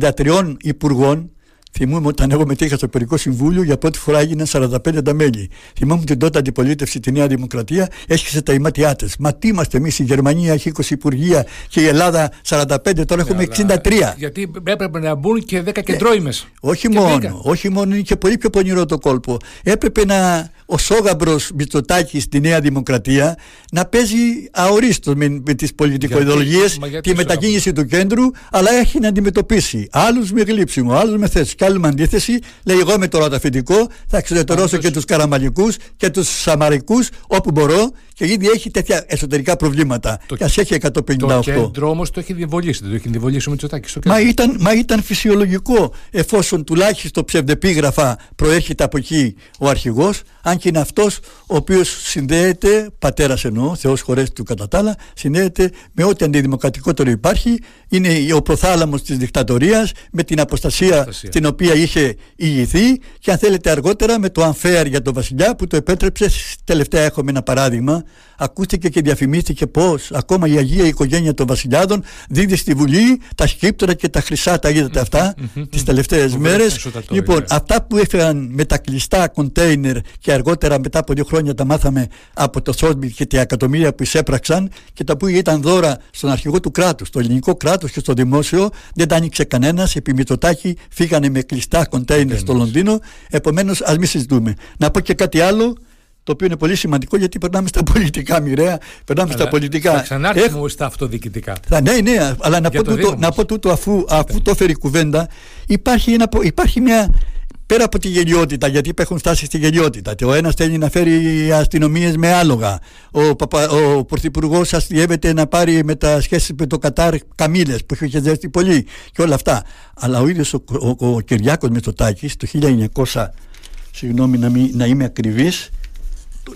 B: 63 υπουργών, Θυμούμαι όταν εγώ μετήχα στο Περιικό Συμβούλιο για πρώτη φορά έγιναν 45 τα μέλη. Θυμάμαι την τότε αντιπολίτευση, τη Νέα Δημοκρατία, έσχισε τα ημάτια της. Μα τι είμαστε εμείς, η Γερμανία έχει 20 υπουργεία και η Ελλάδα 45, τώρα έχουμε 63.
A: Γιατί έπρεπε να μπουν και 10 κεντρώιμε.
B: όχι μόνο, όχι μόνο, είναι και πολύ πιο πονηρό το κόλπο. Έπρεπε να ο Σόγαμπρος Μητσοτάκης στη Νέα Δημοκρατία να παίζει αορίστο με, με τις πολιτικοειδολογίε τη μετακίνηση του κέντρου, αλλά έχει να αντιμετωπίσει άλλους με γλύψιμο, άλλους με θέση και άλλου με αντίθεση. Λέει: Εγώ με το ρωταφεντικό θα εξωτερώσω και τους καραμαλικούς και τους σαμαρικούς όπου μπορώ και ήδη έχει τέτοια εσωτερικά προβλήματα. Το, και ας έχει 158. Το
A: κέντρο όμως το έχει διβολήσει, το έχει διβολήσει ο Μητσοτάκης.
B: Μα ήταν, μα ήταν φυσιολογικό εφόσον τουλάχιστον ψευδεπίγραφα προέρχεται από εκεί ο αρχηγός, αν και είναι αυτός ο οποίος συνδέεται, πατέρας εννοώ, Θεός χωρέσει του κατά τα άλλα, συνδέεται με ό,τι αντιδημοκρατικότερο υπάρχει. Είναι ο προθάλαμος της δικτατορίας με την αποστασία, αποστασία στην οποία είχε ηγηθεί και αν θέλετε αργότερα με το unfair για τον Βασιλιά που το επέτρεψε. Τελευταία έχουμε ένα παράδειγμα ακούστηκε και διαφημίστηκε πώ ακόμα η Αγία Οικογένεια των Βασιλιάδων δίδει στη Βουλή τα σκύπτωρα και τα χρυσά, τα είδατε αυτά τις τελευταίες μέρες. Λοιπόν, αυτά που έφεραν με τα κλειστά κοντέινερ και αργότερα μετά από δύο χρόνια τα μάθαμε από το Σόσμπιτ και τα εκατομμύρια που εισέπραξαν και τα που ήταν δώρα στον αρχηγό του κράτους, στο ελληνικό κράτος και στο δημόσιο, δεν τα άνοιξε κανένας. Επί Μητωτάκη φύγανε με κλειστά κοντέινερ στο Λονδίνο. Επομένως, ας μην συζητούμε. Να πω και κάτι άλλο το οποίο είναι πολύ σημαντικό γιατί περνάμε στα πολιτικά μοιραία, περνάμε αλλά στα πολιτικά.
A: Θα ξανάρθουμε Έχ... στα αυτοδιοικητικά.
B: Θα, ναι, ναι, αλλά να πω, τούτο, να πω τούτο αφού, αφού το έφερε η κουβέντα, υπάρχει, ένα, υπάρχει μια. Πέρα από τη γελιότητα, γιατί έχουν φτάσει στη γελιότητα. Ο ένας θέλει να φέρει αστυνομίες με άλογα. Ο, παπα, ο πρωθυπουργός αστείευεται να πάρει με τα σχέσει με το Κατάρ καμίλε που έχει ζέστη πολύ και όλα αυτά. Αλλά ο ίδιος ο, ο, ο Κυριάκος Μητσοτάκης το 1900 συγγνώμη να, μην, να είμαι ακριβής,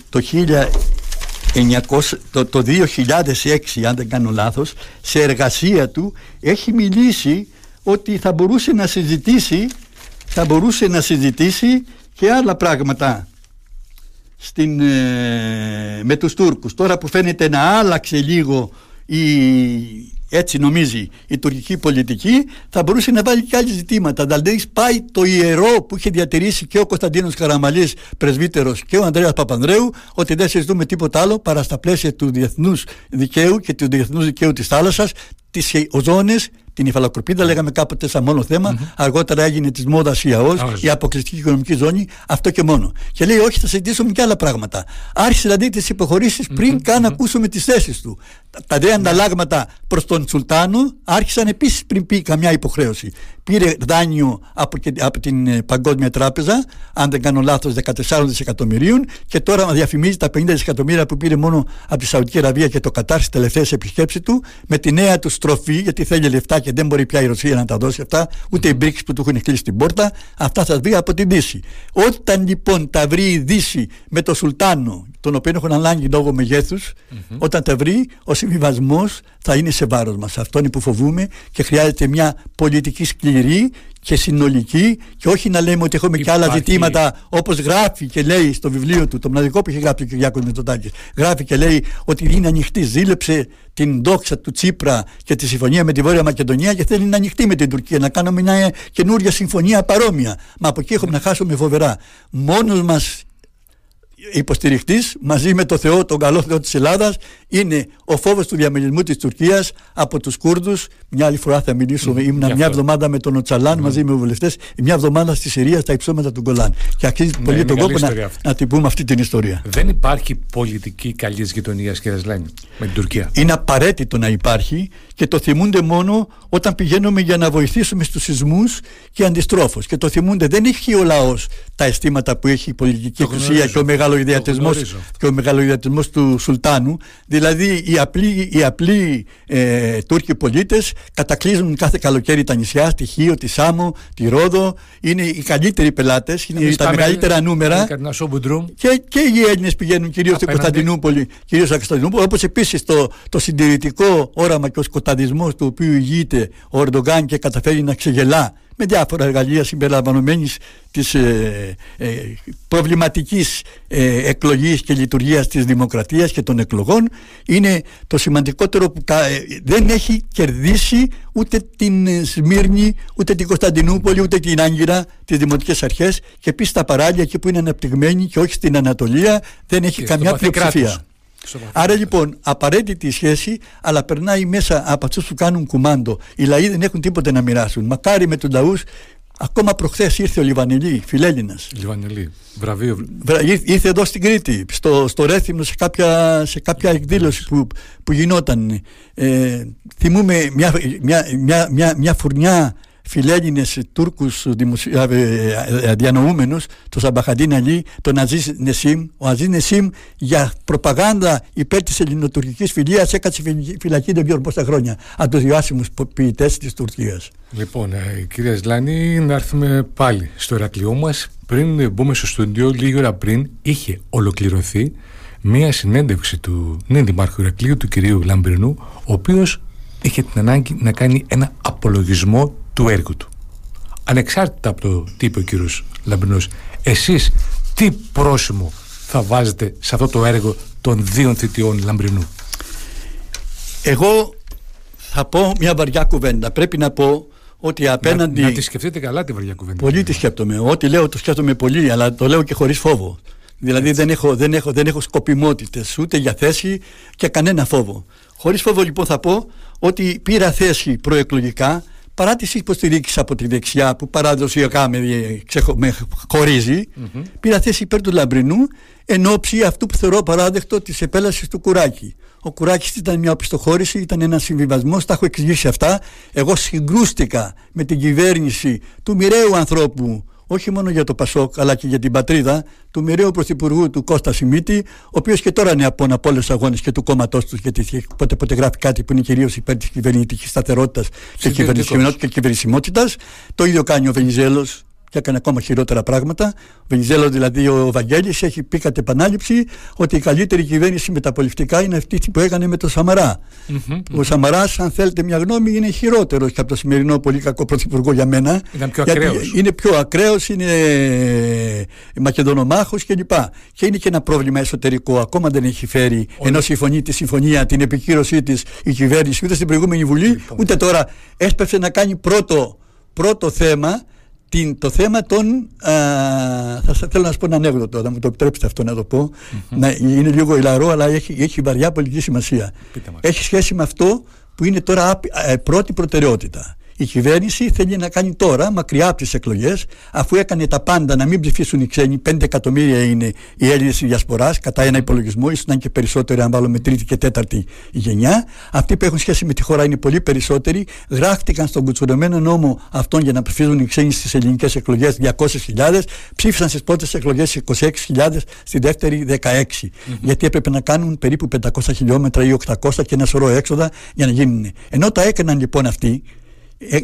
B: το, 1900, το, το 2006 αν δεν κάνω λάθος, σε εργασία του έχει μιλήσει ότι θα μπορούσε να συζητήσει θα μπορούσε να συζητήσει και άλλα πράγματα στην, ε, με τους Τούρκους. Τώρα που φαίνεται να άλλαξε λίγο η, έτσι νομίζει η τουρκική πολιτική, θα μπορούσε να βάλει και άλλα ζητήματα. Δηλαδή πάει το ιερό που είχε διατηρήσει και ο Κωνσταντίνος Καραμαλής πρεσβύτερος και ο Ανδρέας Παπανδρέου ότι δεν συζητούμε τίποτα άλλο παρά στα πλαίσια του διεθνούς δικαίου και του διεθνούς δικαίου της θάλασσας τις οζώνες την υφαλοκροπίδα, λέγαμε κάποτε σαν μόνο Αργότερα έγινε της μόδας η ΑΟΣ, η αποκλειστική οικονομική ζώνη, αυτό και μόνο. Και λέει, Όχι, θα συζητήσουμε και άλλα πράγματα. Άρχισε δηλαδή τις υποχωρήσεις πριν καν ακούσουμε τις θέσεις του. Τα δε ανταλλάγματα προς τον Σουλτάνο άρχισαν επίσης πριν πει καμιά υποχρέωση. Πήρε δάνειο από, από την ε, Παγκόσμια Τράπεζα, αν δεν κάνω λάθος, 14 δισεκατομμυρίων και τώρα διαφημίζει τα 50 δισεκατομμύρια που πήρε μόνο από τη Σαουδική Αραβία και το Κατάρ στις τελευταίες επισκέψεις του, με τη νέα του στροφή, γιατί θέλει λεφτά και δεν μπορεί πια η Ρωσία να τα δώσει αυτά, ούτε οι BRICS που του έχουν κλείσει την πόρτα, αυτά θα βρει από την Δύση. Όταν λοιπόν τα βρει η Δύση με το Σουλτάνο, τον οποίο έχουν ανάγκη λόγω όταν τα βρει, ο συμβιβασμός θα είναι σε βάρος μας. Αυτό είναι που φοβούμε και χρειάζεται μια πολιτική σκληρή και συνολική και όχι να λέμε ότι έχουμε και άλλα ζητήματα όπως γράφει και λέει στο βιβλίο του το μοναδικό που έχει γράψει ο Κυριάκος Μητσοτάκης γράφει και λέει ότι είναι ανοιχτή ζήλεψε την δόξα του Τσίπρα και τη συμφωνία με τη Βόρεια Μακεδονία και θέλει να ανοιχτεί με την Τουρκία να κάνουμε μια καινούργια συμφωνία παρόμοια μα από εκεί έχουμε να χάσουμε φοβερά μόνος μας υποστηριχτής μαζί με το Θεό, τον καλό Θεό της Ελλάδας. Είναι ο φόβος του διαμελισμού της Τουρκίας από τους Κούρδους. Μια άλλη φορά θα μιλήσουμε, ήμουν μια εβδομάδα με τον Οτσαλάν μαζί με βουλευτές μια εβδομάδα στη Συρία στα υψώματα του Γκολάν. Και αξίζει ναι, πολύ τον κόπο να, να την πούμε αυτή την ιστορία.
A: Δεν υπάρχει πολιτική καλή γειτονία κύριε Σλένη με την Τουρκία.
B: Είναι απαραίτητο να υπάρχει και το θυμούνται μόνο όταν πηγαίνουμε για να βοηθήσουμε στους σεισμούς και αντιστρόφως. Και το θυμούνται. Δεν έχει ο λαός τα αισθήματα που έχει η πολιτική εξουσία και ο μεγαλοειδιατισμός και ο μεγαλοειδιατισμός του Σουλτάνου. Δηλαδή οι απλοί, οι απλοί ε, Τούρκοι πολίτες κατακλείζουν κάθε καλοκαίρι τα νησιά, τη Χίο, τη Σάμο, τη Ρόδο. Είναι οι καλύτεροι πελάτες είναι τα μεγαλύτερα νούμερα. και, και οι Έλληνες πηγαίνουν κυρίως στην Κωνσταντινούπολη κυρίως στην Κωνσταντινούπολη όπως επίσης το, το συντηρητικό όραμα και ο σκοταδισμός του οποίου ηγείται ο Ερντογκάν και καταφέρει να ξεγελά με διάφορα εργαλεία συμπεριλαμβανομένης της ε, ε, προβληματικής ε, εκλογής και λειτουργίας της δημοκρατίας και των εκλογών είναι το σημαντικότερο που ε, δεν έχει κερδίσει ούτε την Σμύρνη, ούτε την Κωνσταντινούπολη, ούτε την Άγκυρα τις δημοτικές αρχές και επίσης τα παράλια εκεί που είναι αναπτυγμένοι και όχι στην Ανατολία δεν έχει καμιά πλειοψηφία. Άρα λοιπόν απαραίτητη η σχέση, αλλά περνάει μέσα από αυτούς που κάνουν κουμάντο. Οι λαοί δεν έχουν τίποτε να μοιράσουν. Μακάρι με τους λαούς, ακόμα προχθές ήρθε ο Λιβανελή, φιλέλληνας.
A: Λιβανελή, βραβείο.
B: Ήρθε εδώ στην Κρήτη, στο, στο Ρέθυμνο, σε κάποια, σε κάποια εκδήλωση που, που γινόταν. Ε, θυμούμε μια, μια, μια, μια, μια φουρνιά φιλέλληνες Τούρκους δημοσι... διανοούμενους, τον Σαμπαχαντίν Αλή, τον Αζίζ Νεσίμ. Ο Αζίζ Νεσίμ για προπαγάνδα υπέρ της ελληνοτουρκικής φιλίας έκατσε φυλακή δεν ξέρω πόσα χρόνια από τους διάσημους ποιητές της Τουρκίας.
A: Λοιπόν, ε, κυρία Σλάνη, να έρθουμε πάλι στο Ερακλειό μας. Πριν μπούμε στο στούντιο, λίγη ώρα πριν, είχε ολοκληρωθεί μία συνέντευξη του νέου Δημάρχου Ηρακλείου, του κυρίου Λαμπρινού, ο οποίος είχε την ανάγκη να κάνει ένα απολογισμό του έργου του. Ανεξάρτητα από το τι είπε ο κύριος Λαμπρινός, εσείς τι πρόσημο θα βάζετε σε αυτό το έργο των δύο θητιών Λαμπρινού;
B: Εγώ θα πω μια βαριά κουβέντα. Πρέπει να πω ότι απέναντι.
A: Να, να τη σκεφτείτε καλά τη βαριά κουβέντα.
B: Πολύ τη σκέφτομαι. Ό,τι λέω το σκέφτομαι πολύ, αλλά το λέω και χωρίς φόβο. Δηλαδή δεν έχω, δεν, έχω, δεν έχω σκοπιμότητες ούτε για θέση και κανένα φόβο. Χωρίς φόβο λοιπόν θα πω ότι πήρα θέση προεκλογικά παρά τις υποστηρίξεις από τη δεξιά που παραδοσιακά με, με χωρίζει mm-hmm. πήρα θέση υπέρ του Λαμπρινού εν ώψη αυτού που θεωρώ παράδεκτο της επέλασης του Κουράκη. Ο Κουράκης ήταν μια οπισθοχώρηση, ήταν ένας συμβιβασμός, τα έχω εξηγήσει αυτά. Εγώ συγκρούστηκα με την κυβέρνηση του μοιραίου ανθρώπου όχι μόνο για το Πασόκ αλλά και για την πατρίδα του μοιραίου πρωθυπουργού του Κώστα Σιμίτη, ο οποίος και τώρα είναι από από όλους τους αγώνες και του κόμματός τους, γιατί πότε, πότε γράφει κάτι που είναι κυρίως υπέρ της κυβερνητικής σταθερότητας και κυβερνησιμότητας. Το ίδιο κάνει ο Βενιζέλος, και έκανε ακόμα χειρότερα πράγματα. Ο Βενιζέλο, δηλαδή ο Βαγγέλης, έχει πει κατ' επανάληψη ότι η καλύτερη κυβέρνηση με τα πολιτικά είναι αυτή που έκανε με τον Σαμαρά. Mm-hmm, ο Σαμαράς, αν θέλετε μια γνώμη, είναι χειρότερο και από το σημερινό πολύ κακό πρωθυπουργό για μένα.
A: Ήταν πιο ακραίος.
B: Είναι πιο ακραίος, είναι μακεδονομάχος κλπ. Και είναι και ένα πρόβλημα εσωτερικό. Ακόμα δεν έχει φέρει ενώ συμφωνεί τη συμφωνία, την επικύρωσή της η κυβέρνηση ούτε στην προηγούμενη Βουλή, λοιπόν. ούτε τώρα. Έσπευσε να κάνει πρώτο, πρώτο θέμα την, το θέμα των. Α, θα θέλω να σας πω ένα ανέκδοτο, να μου το επιτρέψετε αυτό να το πω. Να, είναι λίγο ηλαρό, αλλά έχει, έχει βαριά πολιτική σημασία. Έχει σχέση με αυτό που είναι τώρα ε, πρώτη προτεραιότητα η κυβέρνηση θέλει να κάνει τώρα, μακριά από τις εκλογές, αφού έκανε τα πάντα να μην ψηφίσουν οι ξένοι, 5 εκατομμύρια είναι οι Έλληνες της Διασποράς, κατά ένα υπολογισμό, ίσως να είναι και περισσότεροι, αν βάλουμε τρίτη και τέταρτη γενιά. Αυτοί που έχουν σχέση με τη χώρα είναι πολύ περισσότεροι. Γράφτηκαν στον κουτσουρεμένο νόμο αυτόν για να ψηφίσουν οι ξένοι στις ελληνικές εκλογές 200.000, ψήφισαν στις πρώτες εκλογές 26.000, στη δεύτερη 16. Γιατί έπρεπε να κάνουν περίπου 500 χιλιόμετρα ή 800 και ένα σωρό έξοδα για να γίνουν. Ενώ τα έκαναν λοιπόν αυτοί, ε,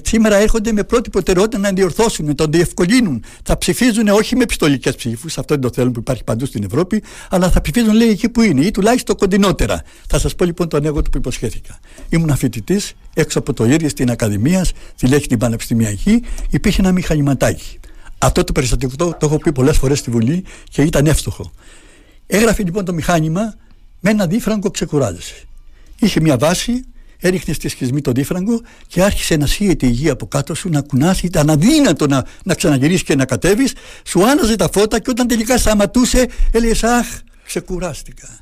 B: σήμερα έρχονται με πρώτη προτεραιότητα να διορθώσουν, να τον διευκολύνουν. Θα ψηφίζουν όχι με πιστολικές ψήφους, αυτό είναι το θέλουν που υπάρχει παντού στην Ευρώπη, αλλά θα ψηφίζουν λέει εκεί που είναι ή τουλάχιστον κοντινότερα. Θα σας πω λοιπόν το ανέκδοτο που υποσχέθηκα. Ήμουν φοιτητή έξω από το Ήρια στην Ακαδημία, στη Λέχη την Πανεπιστημιακή, υπήρχε ένα μηχανηματάκι. Αυτό το περιστατικό το, το έχω πει πολλές φορές στη Βουλή και ήταν εύστοχο. Έγραφε λοιπόν το μηχάνημα με ένα δίφραγκο ξεκουράζεσαι. Είχε μια βάση έριχνε στη σχισμή τον δίφραγκο και άρχισε να σύγεται η γη από κάτω σου, να κουνάσει. Ήταν αδύνατο να, να ξαναγυρίσεις και να κατέβεις. Σου άναζε τα φώτα και όταν τελικά σταματούσε, έλεγες Αχ, ξεκουράστηκα.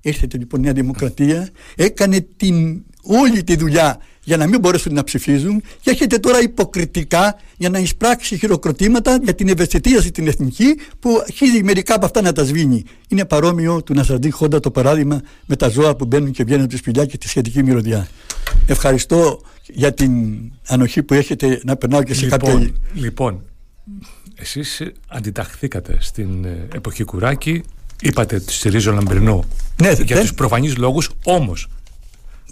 B: Ήρθε λοιπόν η Νέα Δημοκρατία, έκανε την, όλη τη δουλειά για να μην μπορέσουν να ψηφίζουν και έχετε τώρα υποκριτικά για να εισπράξει χειροκροτήματα για την ευαισθητίαση την εθνική που αρχίζει μερικά από αυτά να τα σβήνει. Είναι παρόμοιο του να σα δει χόντα το παράδειγμα με τα ζώα που μπαίνουν και βγαίνουν τη σπηλιά και τη σχετική μυρωδιά. Ευχαριστώ για την ανοχή που έχετε να περνάω και σε λοιπόν, κάποια...
A: Λοιπόν, εσείς αντιταχθήκατε στην ε, εποχή Κουράκη, είπατε τη στηρίζω Λαμπρινό ναι, για δεν... τους προφανείς λόγους, όμως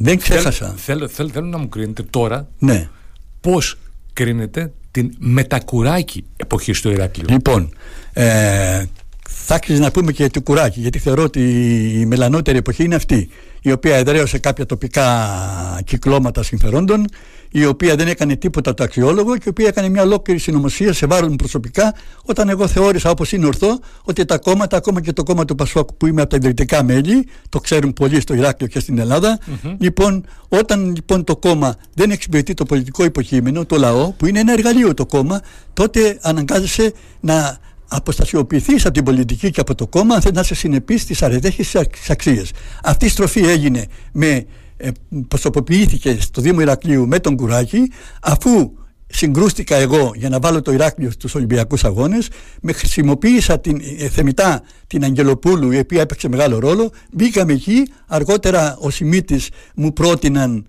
B: δεν ξέχασα.
A: Θέλω, θέλω, θέλω, να μου κρίνετε τώρα
B: ναι.
A: πώς κρίνετε την μετακουράκη εποχή στο Ηράκλειο.
B: Λοιπόν, ε, θα άξιζε να πούμε και το κουράκι, γιατί θεωρώ ότι η μελανότερη εποχή είναι αυτή, η οποία εδραίωσε κάποια τοπικά κυκλώματα συμφερόντων, η οποία δεν έκανε τίποτα το αξιόλογο και η οποία έκανε μια ολόκληρη συνωμοσία σε βάρος μου προσωπικά, όταν εγώ θεώρησα όπως είναι ορθό ότι τα κόμματα, ακόμα και το κόμμα του Πασόκ που είμαι από τα ιδρυτικά μέλη, το ξέρουν πολλοί στο Ηράκλειο και στην Ελλάδα, λοιπόν, όταν λοιπόν το κόμμα δεν εξυπηρετεί το πολιτικό υποκείμενο, το λαό, που είναι ένα εργαλείο το κόμμα, τότε αναγκάζεσαι να αποστασιοποιηθείς από την πολιτική και από το κόμμα αν θέλει να σε συνεπεί στις αρετέχει αξίες. Αυτή η στροφή έγινε με ε, προσωποποιήθηκε στο Δήμο Ηρακλείου με τον Κουράκη αφού συγκρούστηκα εγώ για να βάλω το Ηράκλειο στους Ολυμπιακούς Αγώνες με χρησιμοποίησα την, ε, θεμητά την Αγγελοπούλου η οποία έπαιξε μεγάλο ρόλο. Μπήκαμε εκεί αργότερα ο Σιμίτης μου πρότειναν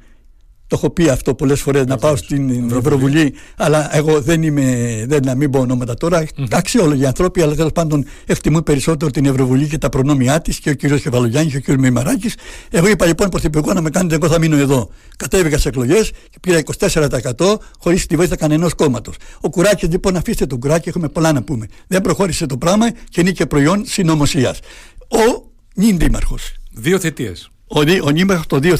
B: το έχω πει αυτό πολλές φορές να πάω στην Ευρωβουλή, αλλά εγώ δεν είμαι, δεν να μην πω ονόματα τώρα. Mm-hmm. Αξιόλογοι άνθρωποι, αλλά τέλος πάντων εκτιμούν περισσότερο την Ευρωβουλή και τα προνόμια της και ο κ. Χεβαλογιάννη και ο κ. Μημαράκη. Εγώ είπα λοιπόν Πρωθυπουργό να με κάνετε, εγώ θα μείνω εδώ. Κατέβηκα σε εκλογές και πήρα 24% χωρίς τη βοήθεια κανενός κόμματος. Ο Κουράκης λοιπόν, αφήστε τον Κουράκη, έχουμε πολλά να πούμε. Δεν προχώρησε το πράγμα και είναι και προϊόν συνωμοσίας. Ο νυν δήμαρχος.
A: Δύο θετίε.
B: Ο, ο νήμαρχος το δύο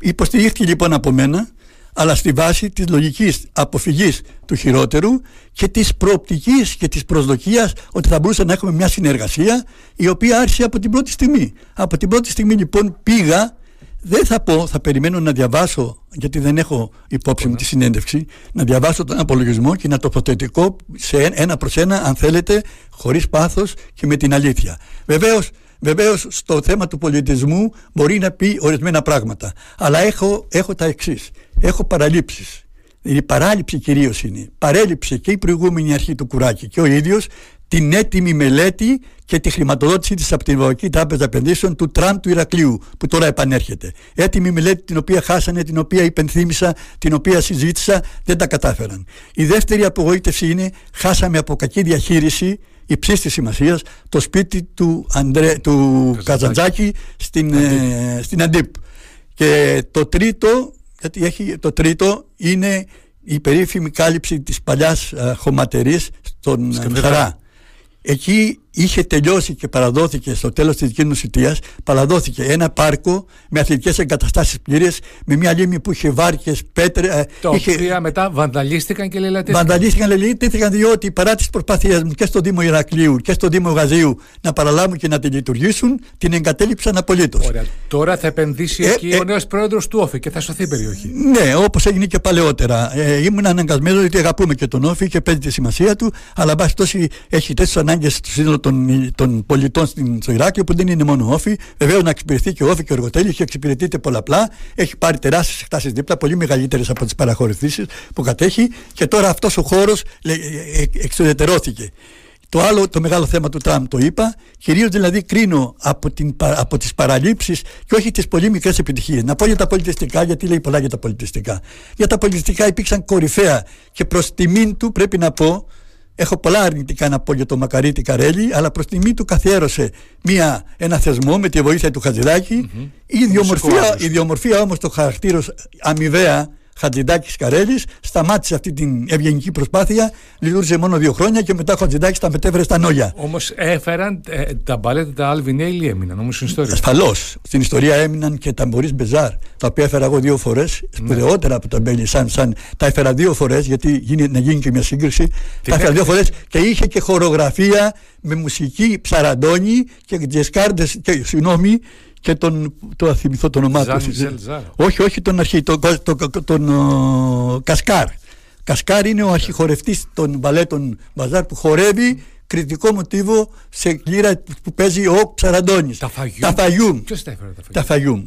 B: υποστηρίχθηκε λοιπόν από μένα αλλά στη βάση της λογικής αποφυγής του χειρότερου και της προοπτικής και της προσδοκίας ότι θα μπορούσε να έχουμε μια συνεργασία η οποία άρχισε από την πρώτη στιγμή. Από την πρώτη στιγμή λοιπόν πήγα, δεν θα πω, θα περιμένω να διαβάσω γιατί δεν έχω υπόψη μου τη συνέντευξη, να διαβάσω τον απολογισμό και να τοποθετικό σε ένα προς ένα αν θέλετε χωρίς πάθος και με την αλήθεια. Βεβαίως Βεβαίως στο θέμα του πολιτισμού μπορεί να πει ορισμένα πράγματα. Αλλά έχω, έχω τα εξής. Έχω παραλήψεις. Η παράληψη κυρίως είναι. Παρέλειψε και η προηγούμενη αρχή του Κουράκη και ο ίδιος την έτοιμη μελέτη και τη χρηματοδότηση της από την Ευρωπαϊκή Τράπεζα Επενδύσεων του Τραμ του Ηρακλείου, που τώρα επανέρχεται. Έτοιμη μελέτη την οποία χάσανε, την οποία υπενθύμησα, την οποία συζήτησα, δεν τα κατάφεραν. Η δεύτερη απογοήτευση είναι χάσαμε από κακή διαχείριση υψή της σημασίας το σπίτι του, Αντρέ, του Καζαντζάκη στην, ε, στην Αντίπ. Και το τρίτο, γιατί έχει, το τρίτο είναι η περίφημη κάλυψη της παλιάς α, χωματερής στον Χαρά. Εκεί είχε τελειώσει και παραδόθηκε στο τέλος της δικής μου θητείας παραδόθηκε ένα πάρκο με αθλητικές εγκαταστάσεις πλήρες με μια λίμνη που είχε βάρκες, πέτρε
A: ε, το είχε... οποία μετά βανταλίστηκαν και λελατίστηκαν
B: βανταλίστηκαν και λελατίστηκαν διότι παρά τις προσπάθειές μου και στο Δήμο Ηρακλείου και στο Δήμο Γαζίου να παραλάβουν και να τη λειτουργήσουν την εγκατέλειψαν απολύτως.
A: Ωραία. Τώρα θα επενδύσει ε, εκεί ε, ο νέος πρόεδρος του Όφη και θα σωθεί η περιοχή.
B: Ναι όπως έγινε και παλαιότερα. Ε, ήμουν αναγκασμένος γιατί αγαπούμε και τον Όφη και παίζει τη σημασία του αλλά μπας τόση έχει τέτοιες ανάγκες στο σύνολο των, των πολιτών στην, στο Ηράκλειο που δεν είναι μόνο όφη. Βεβαίως να εξυπηρετεί και όφη και οργοτέλη, έχει εξυπηρετείται πολλαπλά. Έχει πάρει τεράστιες εκτάσεις δίπλα, πολύ μεγαλύτερες από τις παραχωρηθήσεις που κατέχει και τώρα αυτός ο χώρος ε, ε, εξουδετερώθηκε. Το άλλο, το μεγάλο θέμα του Τραμπ το είπα, κυρίως δηλαδή κρίνω από, την, από τις παραλήψεις και όχι τις πολύ μικρές επιτυχίες. Να πω για τα πολιτιστικά, γιατί λέει πολλά για τα πολιτιστικά. Για τα πολιτιστικά υπήρξαν κορυφαία και προς τιμήν του πρέπει να πω Έχω πολλά αρνητικά να πω για τον Μακαρίτη Καρέλη, αλλά προς τιμή του καθιέρωσε μια, ένα θεσμό με τη βοήθεια του χατζηδακη Η ιδιομορφία, η ιδιομορφία όμως το χαρακτήρος αμοιβαία Χατζηδάκης Καρέλης σταμάτησε αυτή την ευγενική προσπάθεια. Λειτουργήσε μόνο δύο χρόνια και μετά ο Χατζηδάκης τα μετέφερε στα νόλια.
A: Όμως έφεραν ε, τα μπαλέτα τα Άλβιν Έιλι έμειναν όμως στην ιστορία.
B: Ασφαλώς. Στην ιστορία έμειναν και τα Μπορί Μπεζάρ, τα οποία έφερα εγώ δύο φορές, σπουδαιότερα από τα Μπέλι Σαν. σαν τα έφερα δύο φορές, γιατί γίνει, να γίνει και μια σύγκριση. τα έφερα δύο φορές και είχε και χορογραφία με μουσική ψαραντώνη και τζεσκάρντε. Συγγνώμη, και τον, το θυμηθώ το όνομά του. Όχι, όχι τον αρχή, τον, τον, τον, Κασκάρ. Κασκάρ είναι ο αρχιχορευτής των μπαλέτων Μπαζάρ που χορεύει κριτικό μοτίβο σε κλήρα που παίζει ο Ψαραντώνης.
A: Τα Φαγιούμ.
B: Τα Φαγιούμ.
A: Ποιος τα έφερε
B: τα Φαγιούμ.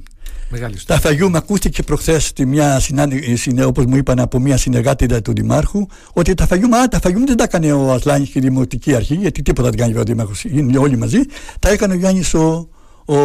B: Τα Φαγιούμ ακούστηκε προχθές στη μια συνάντηση, όπως μου είπαν από μια συνεργάτη του Δημάρχου, ότι τα Φαγιούμ, α, τα Φαγιούμ δεν τα έκανε ο Ασλάνης και η Δημοτική Αρχή, γιατί τίποτα δεν κάνει ο Δήμαρχο, είναι όλοι μαζί. Τα έκανε ο Γιάννης ο, ο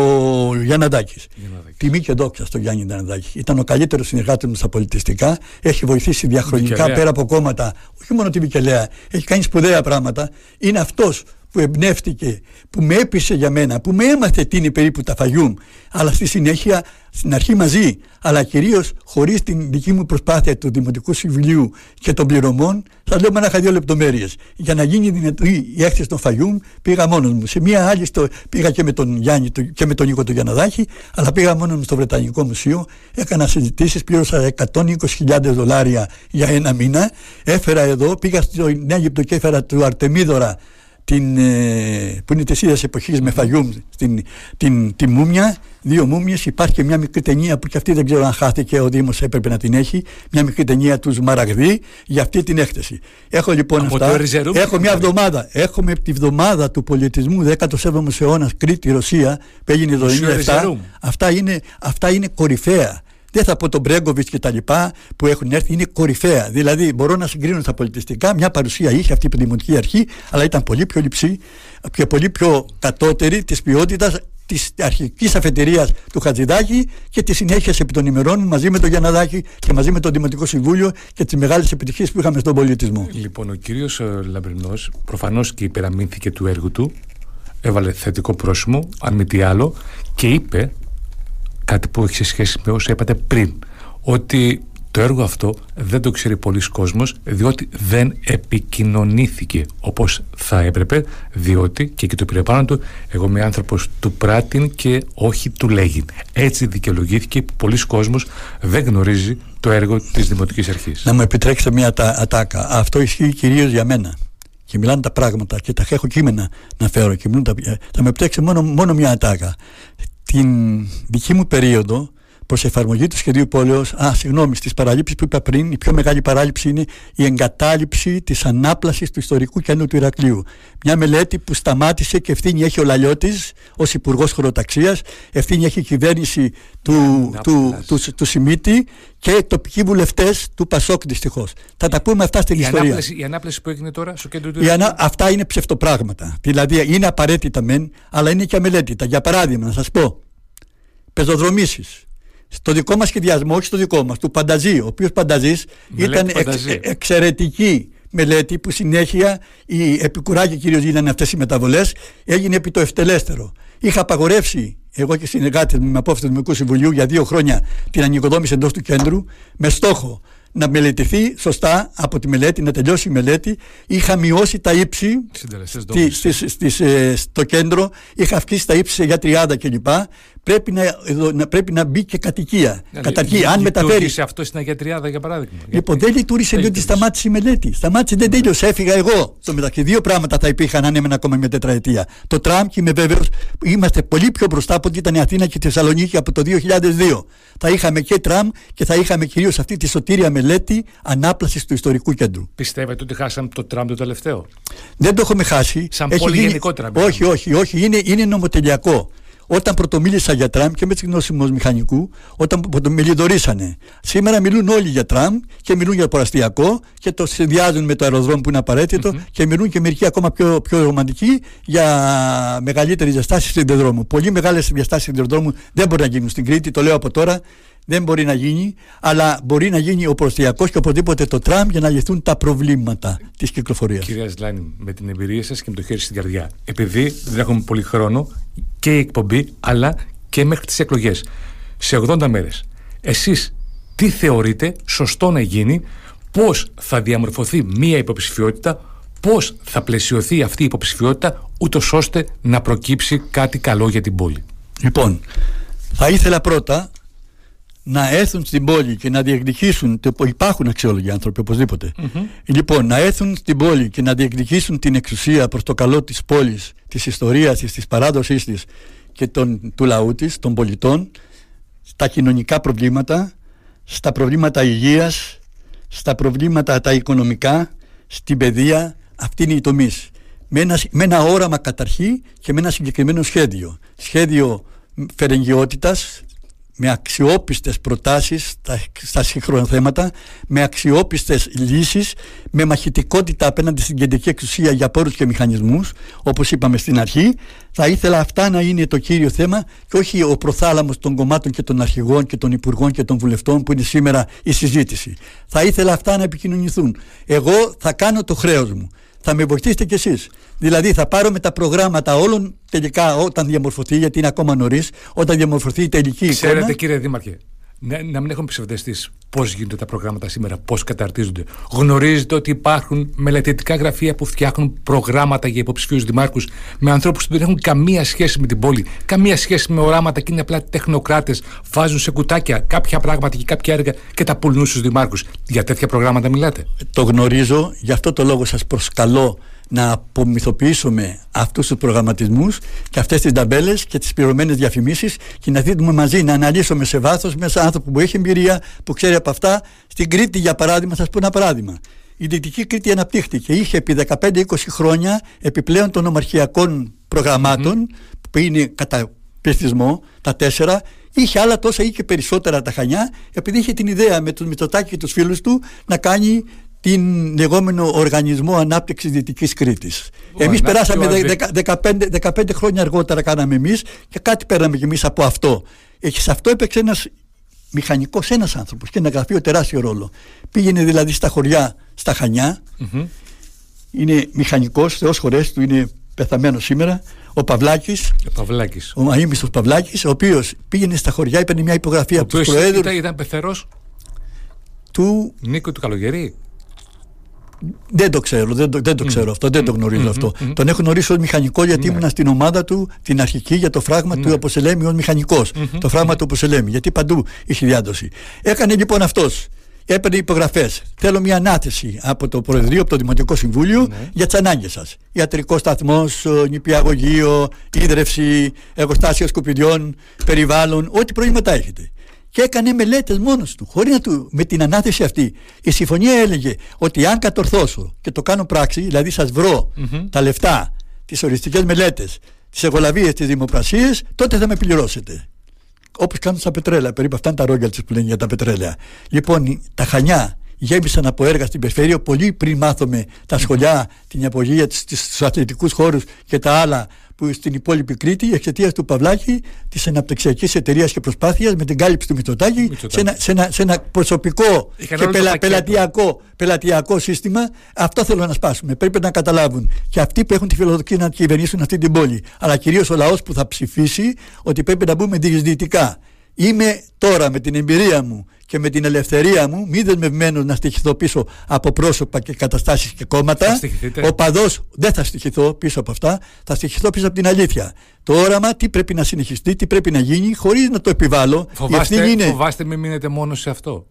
B: Γιανναντάκης. Τιμή και δόξα στο Γιάννη Γιανναντάκη. Ήταν ο καλύτερος συνεργάτης μου στα πολιτιστικά. Έχει βοηθήσει διαχρονικά πέρα από κόμματα. Όχι μόνο τη Μικελέα. Έχει κάνει σπουδαία πράγματα. Είναι αυτός που εμπνεύστηκε, που με έπεισε για μένα, που με έμαθε τι είναι περίπου τα Φαγιούμ, αλλά στη συνέχεια, στην αρχή μαζί, αλλά κυρίως χωρίς την δική μου προσπάθεια του Δημοτικού Συμβουλίου και των πληρωμών, θα λέω μόνο δύο λεπτομέρειες. Για να γίνει δυνατή η έκθεση των Φαγιούμ, πήγα μόνος μου. Σε μία άλλη στο, πήγα και με τον Γιάννη και με τον Νίκο του Γιαναδάκη, αλλά πήγα μόνος μου στο Βρετανικό Μουσείο, έκανα συζητήσεις, πλήρωσα 120.000 δολάρια για ένα μήνα, έφερα εδώ, πήγα στο Νέα Αίγυπτο και έφερα του Αρτεμίδωρα την, ε, που είναι της ίδιας εποχής με Φαγιούμ, την, την, τη Μούμια, δύο Μούμιες. Υπάρχει και μια μικρή ταινία που και αυτή δεν ξέρω αν χάθηκε, ο Δήμος έπρεπε να την έχει. Μια μικρή ταινία τους Σμαραγδί για αυτή την έκθεση. Έχω λοιπόν
A: Από
B: αυτά. Έχω μια εβδομάδα. Έχουμε τη βδομάδα του πολιτισμού 17ο αιώνας Κρήτη, Ρωσία, που έγινε το 1997. Αυτά είναι, αυτά είναι κορυφαία δεν θα πω τον Μπρέγκοβιτς και τα λοιπά που έχουν έρθει, είναι κορυφαία. Δηλαδή, μπορώ να συγκρίνω τα πολιτιστικά. Μια παρουσία είχε αυτή η Δημοτική Αρχή, αλλά ήταν πολύ πιο λυψή και πολύ πιο κατώτερη της ποιότητας της αρχικής αφετηρίας του Χατζηδάκη και τη συνέχεια επί των ημερών μαζί με τον Γιανναδάκη και μαζί με το Δημοτικό Συμβούλιο και τις μεγάλες επιτυχίες που είχαμε στον πολιτισμό.
A: Λοιπόν, ο κύριος ε, Λαμπρινός προφανώς και υπεραμείνθηκε του έργου του, έβαλε θετικό πρόσημο, αν μη τι άλλο, και είπε κάτι που έχει σχέση με όσα είπατε πριν. Ότι το έργο αυτό δεν το ξέρει πολλοί κόσμος διότι δεν επικοινωνήθηκε όπως θα έπρεπε διότι και εκεί το πήρε πάνω του εγώ είμαι άνθρωπος του πράτην και όχι του λέγειν έτσι δικαιολογήθηκε που πολλοί κόσμος δεν γνωρίζει το έργο της Δημοτικής Αρχής.
B: Να μου επιτρέξετε μια ατάκα. Αυτό ισχύει κυρίως για μένα. Και μιλάνε τα πράγματα και τα έχω κείμενα να φέρω και μιλούν τα... θα με επιτρέξετε μόνο, μόνο μια ατάκα την δική μου περίοδο προ εφαρμογή του σχεδίου πόλεως, α, συγγνώμη, στις παραλήψεις που είπα πριν, η πιο μεγάλη παράληψη είναι η εγκατάλειψη της ανάπλασης του ιστορικού κέντρου του Ηρακλείου. Μια μελέτη που σταμάτησε και ευθύνη έχει ο Λαλιώτης ως Υπουργός Χωροταξίας, ευθύνη έχει η κυβέρνηση του, του, του, του, του Σιμίτη και τοπικοί βουλευτές του Πασόκ δυστυχώς. Θα τα πούμε αυτά στην
A: η
B: ιστορία.
A: Ανάπλαση, η ανάπλαση που έγινε τώρα στο κέντρο του Ηρακλείου.
B: Ανα... Αυτά είναι ψευτοπράγματα. Δηλαδή είναι απαραίτητα μεν, αλλά είναι και αμελέτητα. Για παράδειγμα, να σας πω, πεζοδρομήσεις στο δικό μας σχεδιασμό, όχι στο δικό μας, του Πανταζή, ο οποίος Πανταζής ήταν ε, εξαιρετική μελέτη που συνέχεια οι επικουράκοι κυρίως γίνανε αυτές οι μεταβολές, έγινε επί το ευτελέστερο. Είχα απαγορεύσει εγώ και συνεργάτες μου με απόφαση του Δημοτικού Συμβουλίου για δύο χρόνια την ανοικοδόμηση εντός του κέντρου με στόχο να μελετηθεί σωστά από τη μελέτη, να τελειώσει η μελέτη. Είχα μειώσει τα ύψη ε, στο κέντρο, είχα αυξήσει τα ύψη για 30 κλπ. Πρέπει να, να, πρέπει να μπει και κατοικία.
A: Ναι,
B: Καταρχήν,
A: αν
B: μεταφέρει.
A: αυτό στην Αγία Τριάδα για παράδειγμα.
B: Λοιπόν, δεν λειτουργήσε διότι σταμάτησε η μελέτη. Σταμάτησε, δεν τέλειωσε. Έφυγα εγώ. Στο μεταξύ, δύο πράγματα θα υπήρχαν αν έμενα ακόμα μια τετραετία. Το τραμ και είμαι βέβαιος είμαστε πολύ πιο μπροστά από ό,τι ήταν η Αθήνα και η Θεσσαλονίκη από το 2002. Θα είχαμε και τραμ και θα είχαμε κυρίως αυτή τη σωτήρια μελέτη ανάπλασης του ιστορικού κέντρου.
A: Πιστεύετε ότι χάσαμε το τραμ το τελευταίο;
B: Δεν το έχουμε χάσει.
A: Σαν πολύ γίνει... γενικότερα.
B: Όχι, όχι, όχι. Είναι, είναι νομοτελειακό. Όταν πρωτομίλησα για τραμ και με τη γνώση μου μηχανικού, όταν με λιδωρήσανε. Σήμερα μιλούν όλοι για τραμ και μιλούν για ποραστιακό και το συνδυάζουν με το αεροδρόμιο που είναι απαραίτητο mm-hmm. και μιλούν και μερικοί ακόμα πιο, πιο ρομαντικοί για μεγαλύτερη διαστάσεις σιδηροδρόμου. Πολύ μεγάλες διαστάσεις σιδηροδρόμου δεν μπορεί να γίνουν στην Κρήτη, το λέω από τώρα δεν μπορεί να γίνει, αλλά μπορεί να γίνει ο προστιακό και οπωσδήποτε το τραμ για να λυθούν τα προβλήματα της κυκλοφορίας.
A: Κυρία Ζλάνη, με την εμπειρία σας και με το χέρι στην καρδιά, επειδή δεν έχουμε πολύ χρόνο και η εκπομπή, αλλά και μέχρι τις εκλογές, σε 80 μέρες, εσείς τι θεωρείτε σωστό να γίνει, πώς θα διαμορφωθεί μία υποψηφιότητα, πώς θα πλαισιωθεί αυτή η υποψηφιότητα, ούτως ώστε να προκύψει κάτι καλό για την πόλη;
B: Λοιπόν, θα ήθελα πρώτα να έρθουν στην πόλη και να διεκδικήσουν, το, υπάρχουν αξιόλογοι άνθρωποι λοιπόν να έρθουν στην πόλη και να διεκδικήσουν την εξουσία προς το καλό της πόλης, της ιστορίας της, της παράδοσής της και των, του λαού της, των πολιτών, στα κοινωνικά προβλήματα, στα προβλήματα υγείας, στα προβλήματα τα οικονομικά, στην παιδεία, αυτή είναι η τομή. Με ένα, με ένα όραμα καταρχή και με ένα συγκεκριμένο σχέδιο. Σχέδιο φερεγγιότητας, με αξιόπιστες προτάσεις στα, στα σύγχρονα θέματα, με αξιόπιστες λύσεις, με μαχητικότητα απέναντι στην κεντρική εξουσία για πόρους και μηχανισμούς, όπως είπαμε στην αρχή. Θα ήθελα αυτά να είναι το κύριο θέμα και όχι ο προθάλαμος των κομμάτων και των αρχηγών και των υπουργών και των βουλευτών που είναι σήμερα η συζήτηση. Θα ήθελα αυτά να επικοινωνηθούν. Εγώ θα κάνω το χρέος μου θα με βοηθήσετε κι εσείς. Δηλαδή θα πάρω με τα προγράμματα όλων τελικά όταν διαμορφωθεί, γιατί είναι ακόμα νωρίς, όταν διαμορφωθεί η τελική
A: εικόνα. Ξέρετε κύριε Δήμαρχε, να, να μην έχουμε ψευδεστήσει πώς γίνονται τα προγράμματα σήμερα, πώς καταρτίζονται. Γνωρίζετε ότι υπάρχουν μελετητικά γραφεία που φτιάχνουν προγράμματα για υποψηφίους δημάρχους με ανθρώπους που δεν έχουν καμία σχέση με την πόλη, καμία σχέση με οράματα και είναι απλά τεχνοκράτες. Βάζουν σε κουτάκια κάποια πράγματα και κάποια έργα και τα πουλούν στους δημάρχους. Για τέτοια προγράμματα μιλάτε.
B: Το γνωρίζω, γι' αυτό το λόγο σας προσκαλώ να απομυθοποιήσουμε αυτούς τους προγραμματισμούς και αυτές τις ταμπέλες και τις πληρωμένες διαφημίσεις και να δούμε μαζί, να αναλύσουμε σε βάθος μέσα άνθρωπο που έχει εμπειρία, που ξέρει από αυτά. Στην Κρήτη για παράδειγμα, θα σας πω ένα παράδειγμα. Η Δυτική Κρήτη αναπτύχθηκε. Είχε επί 15-20 χρόνια επιπλέον των ομαρχιακών προγραμμάτων που είναι κατά πληθυσμό, τα τέσσερα, είχε άλλα τόσα ή και περισσότερα τα Χανιά, επειδή είχε την ιδέα με τον Μητσοτάκη και τους φίλους του να κάνει την λεγόμενο Οργανισμό Ανάπτυξης Δυτικής Κρήτης. Εμείς περάσαμε 15, 15 χρόνια αργότερα κάναμε εμείς και κάτι πέραμε κι εμείς από αυτό. Έχεις σε αυτό έπαιξε ένας μηχανικός ένας άνθρωπος και ένα γραφείο τεράστιο ρόλο. Πήγαινε δηλαδή στα χωριά, στα Χανιά, είναι μηχανικός, θεός χωρές του, είναι πεθαμένος σήμερα, ο Παυλάκης.
A: Ο Παυλάκης.
B: Ο Μαΐμιστος Παυλάκης, ο οποίος πήγαινε στα χωριά, έπαιρνε μια υπογραφή από του Προέδρους.
A: Ήταν, ήταν πεθερός;
B: Του.
A: Νίκο του Καλογερή;
B: Δεν το ξέρω, δεν το, δεν το ξέρω αυτό, δεν το γνωρίζω αυτό. Τον έχω γνωρίσει ως μηχανικό γιατί ναι. ήμουν στην ομάδα του την αρχική για το φράγμα του Αποσελέμι ως μηχανικός. Το φράγμα του Αποσελέμι, γιατί παντού είχε διάδοση. Έκανε λοιπόν αυτός. Έπαιρνε υπογραφές. Θέλω μια ανάθεση από το Προεδρείο, από το Δημοτικό Συμβούλιο ναι. για τις ανάγκες σας. Ιατρικό σταθμός, νηπιαγωγείο, ίδρυυση, εργοστάσια σκουπιδιών, περιβάλλον, ό,τι προβλήματα έχετε και έκανε μελέτες μόνος του, χωρίς να του, με την ανάθεση αυτή. Η συμφωνία έλεγε ότι αν κατορθώσω και το κάνω πράξη, δηλαδή σας βρω τα λεφτά, τις οριστικές μελέτες, τις εγωλαβίες, τις δημοπρασίες, τότε θα με πληρώσετε. Όπως κάνουν στα πετρέλαια, περίπου αυτά είναι τα ρόγια που λένε για τα πετρέλαια. Λοιπόν, τα χανιά γέμισαν από έργα στην περιφέρεια πολύ πριν μάθουμε τα σχολιά, την απογεία, του αθλητικούς χώρους και τα άλλα που στην υπόλοιπη Κρήτη εξαιτίας του Παυλάκη, της αναπτυξιακής εταιρείας και προσπάθειας με την κάλυψη του Μητσοτάκη σε ένα, σε, ένα, σε ένα προσωπικό και πελα, πελατειακό, πελατειακό σύστημα. Αυτό θέλω να σπάσουμε. Πρέπει να καταλάβουν. Και αυτοί που έχουν τη φιλοδοξία να κυβερνήσουν αυτή την πόλη, αλλά κυρίως ο λαός που θα ψηφίσει ότι πρέπει να μπούμε διεισδυτικά Είμαι τώρα με την εμπειρία μου και με την ελευθερία μου μη δεσμευμένος να στοιχηθώ πίσω από πρόσωπα και καταστάσεις και κόμματα. Ο παδός δεν θα στοιχηθώ πίσω από αυτά, θα στοιχηθώ πίσω από την αλήθεια. Το όραμα τι πρέπει να συνεχιστεί, τι πρέπει να γίνει χωρίς να το επιβάλλω.
A: Φοβάστε, είναι... φοβάστε μην μείνετε μόνο σε αυτό.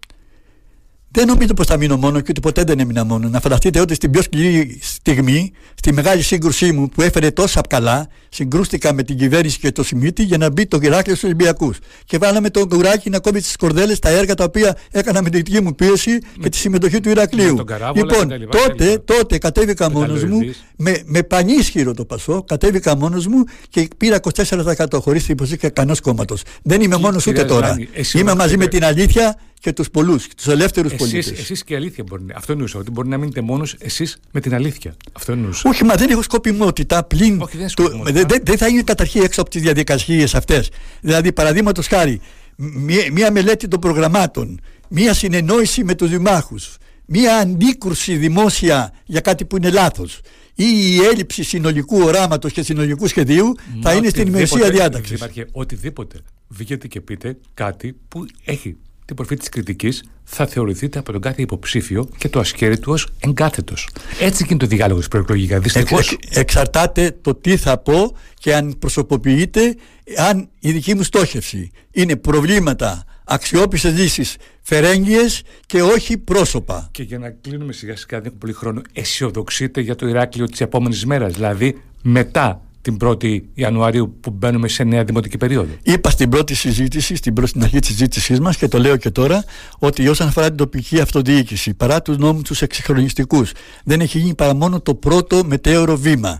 B: Δεν νομίζω πως θα μείνω μόνο και ούτε ποτέ δεν έμεινα μόνο. Να φανταστείτε ότι στην πιο σκληρή στιγμή, στη μεγάλη σύγκρουσή μου που έφερε τόσα καλά, συγκρούστηκα με την κυβέρνηση και το Σιμίτι για να μπει το Ηράκλειο στους Ολυμπιακούς. Και βάλαμε τον Κουράκη να κόβει τις κορδέλες τα έργα τα οποία έκανα με την δική μου πίεση με, και τη συμμετοχή του Ηρακλείου. Λοιπόν, τότε, τότε κατέβηκα μόνος μου με, με πανίσχυρο το Πασό, κατέβηκα μόνος μου και πήρα 24% χωρίς την υποστήριξη κανένας κόμματος. Δεν είμαι μόνος ούτε τώρα. Είμαι μαζί με την αλήθεια και τους πολλούς, τους ελεύθερους πολίτες.
A: Εσείς και η αλήθεια μπορεί να Αυτό εννοούσα. Ότι μπορεί να μείνετε μόνος εσείς με την αλήθεια. Αυτό εννοούσα.
B: Όχι, μα δεν έχω σκοπιμότητα πλην.
A: Όχι, δεν, σκοπιμότητα.
B: δεν, δεν θα είναι καταρχήν έξω από τις διαδικασίες αυτές. Δηλαδή, παραδείγματος χάρη, μία, μία μελέτη των προγραμμάτων, μία συνεννόηση με τους δημάρχους, μία αντίκρουση δημόσια για κάτι που είναι λάθος ή η έλλειψη συνολικού οράματος και συνολικού σχεδίου Μα θα είναι στην ημερησία διάταξη.
A: Υπάρχει οτιδήποτε βγείτε και πείτε κάτι που έχει την προφή της κριτικής θα θεωρηθείτε από τον κάθε υποψήφιο και το ασκέρι του ως εγκάθετος. Έτσι και είναι το διάλογο προεκλογικά. Δυστυχώς. Εξ,
B: εξαρτάται το τι θα πω και αν προσωποποιείται, αν η δική μου στόχευση είναι προβλήματα, αξιόπιστες λύσεις, φερέγγιες και όχι πρόσωπα.
A: Και για να κλείνουμε σιγά σιγά, δεν έχω πολύ χρόνο, αισιοδοξείτε για το Ηράκλειο της επόμενης μέρας. Δηλαδή μετά την 1η Ιανουαρίου που μπαίνουμε σε νέα δημοτική περίοδο.
B: Είπα στην πρώτη συζήτηση, στην πρώτη αρχή της συζήτησής μας και το λέω και τώρα, ότι όσον αφορά την τοπική αυτοδιοίκηση, παρά τους νόμους τους εξυγχρονιστικούς, δεν έχει γίνει παρά μόνο το πρώτο μετέωρο βήμα.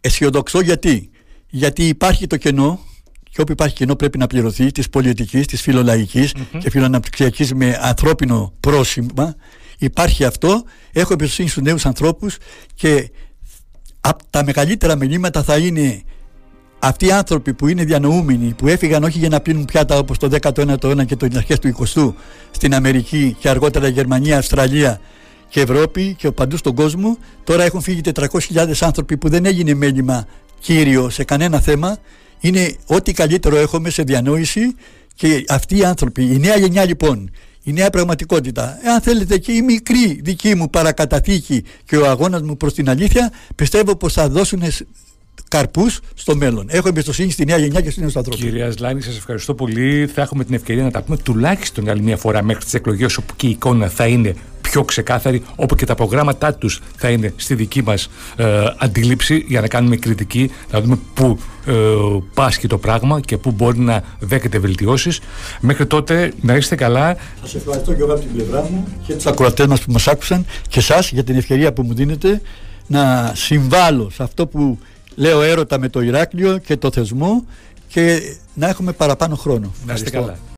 B: Αισιοδοξώ γιατί. Γιατί υπάρχει το κενό, και όπου υπάρχει κενό πρέπει να πληρωθεί, της πολιτικής, της φιλολαϊκής mm-hmm. και φιλοαναπτυξιακής με ανθρώπινο πρόσημα. Υπάρχει αυτό. Έχω εμπιστοσύνη στους νέους ανθρώπους και από τα μεγαλύτερα μηνύματα θα είναι αυτοί οι άνθρωποι που είναι διανοούμενοι, που έφυγαν όχι για να πίνουν πιάτα όπως το 19ο αιώνα και το αρχές του 20ου στην Αμερική και αργότερα Γερμανία, Αυστραλία και Ευρώπη και παντού στον κόσμο, τώρα έχουν φύγει 400.000 άνθρωποι που δεν έγινε μέλημα κύριο σε κανένα θέμα. Είναι ό,τι καλύτερο έχουμε σε διανόηση και αυτοί οι άνθρωποι, η νέα γενιά λοιπόν, η νέα πραγματικότητα. Εάν θέλετε και η μικρή δική μου παρακαταθήκη και ο αγώνας μου προς την αλήθεια, πιστεύω πως θα δώσουν καρπούς στο μέλλον. Έχω εμπιστοσύνη στη νέα γενιά και στους νέους ανθρώπους.
A: Κυρία Σλάνη, σας ευχαριστώ πολύ. Θα έχουμε την ευκαιρία να τα πούμε τουλάχιστον άλλη μια φορά μέχρι τις εκλογές όπου και η εικόνα θα είναι πιο ξεκάθαρη, όπου και τα προγράμματά τους θα είναι στη δική μας ε, αντίληψη για να κάνουμε κριτική, να δούμε πού ε, πάσχει το πράγμα και πού μπορεί να δέχεται βελτιώσεις. Μέχρι τότε να είστε καλά.
B: Σας ευχαριστώ και εγώ από την πλευρά μου και τους ακροατές μας που μας άκουσαν και εσάς για την ευκαιρία που μου δίνετε να συμβάλλω σε αυτό που λέω έρωτα με το Ηράκλειο και το θεσμό και να έχουμε παραπάνω χρόνο.
A: Να είστε καλά.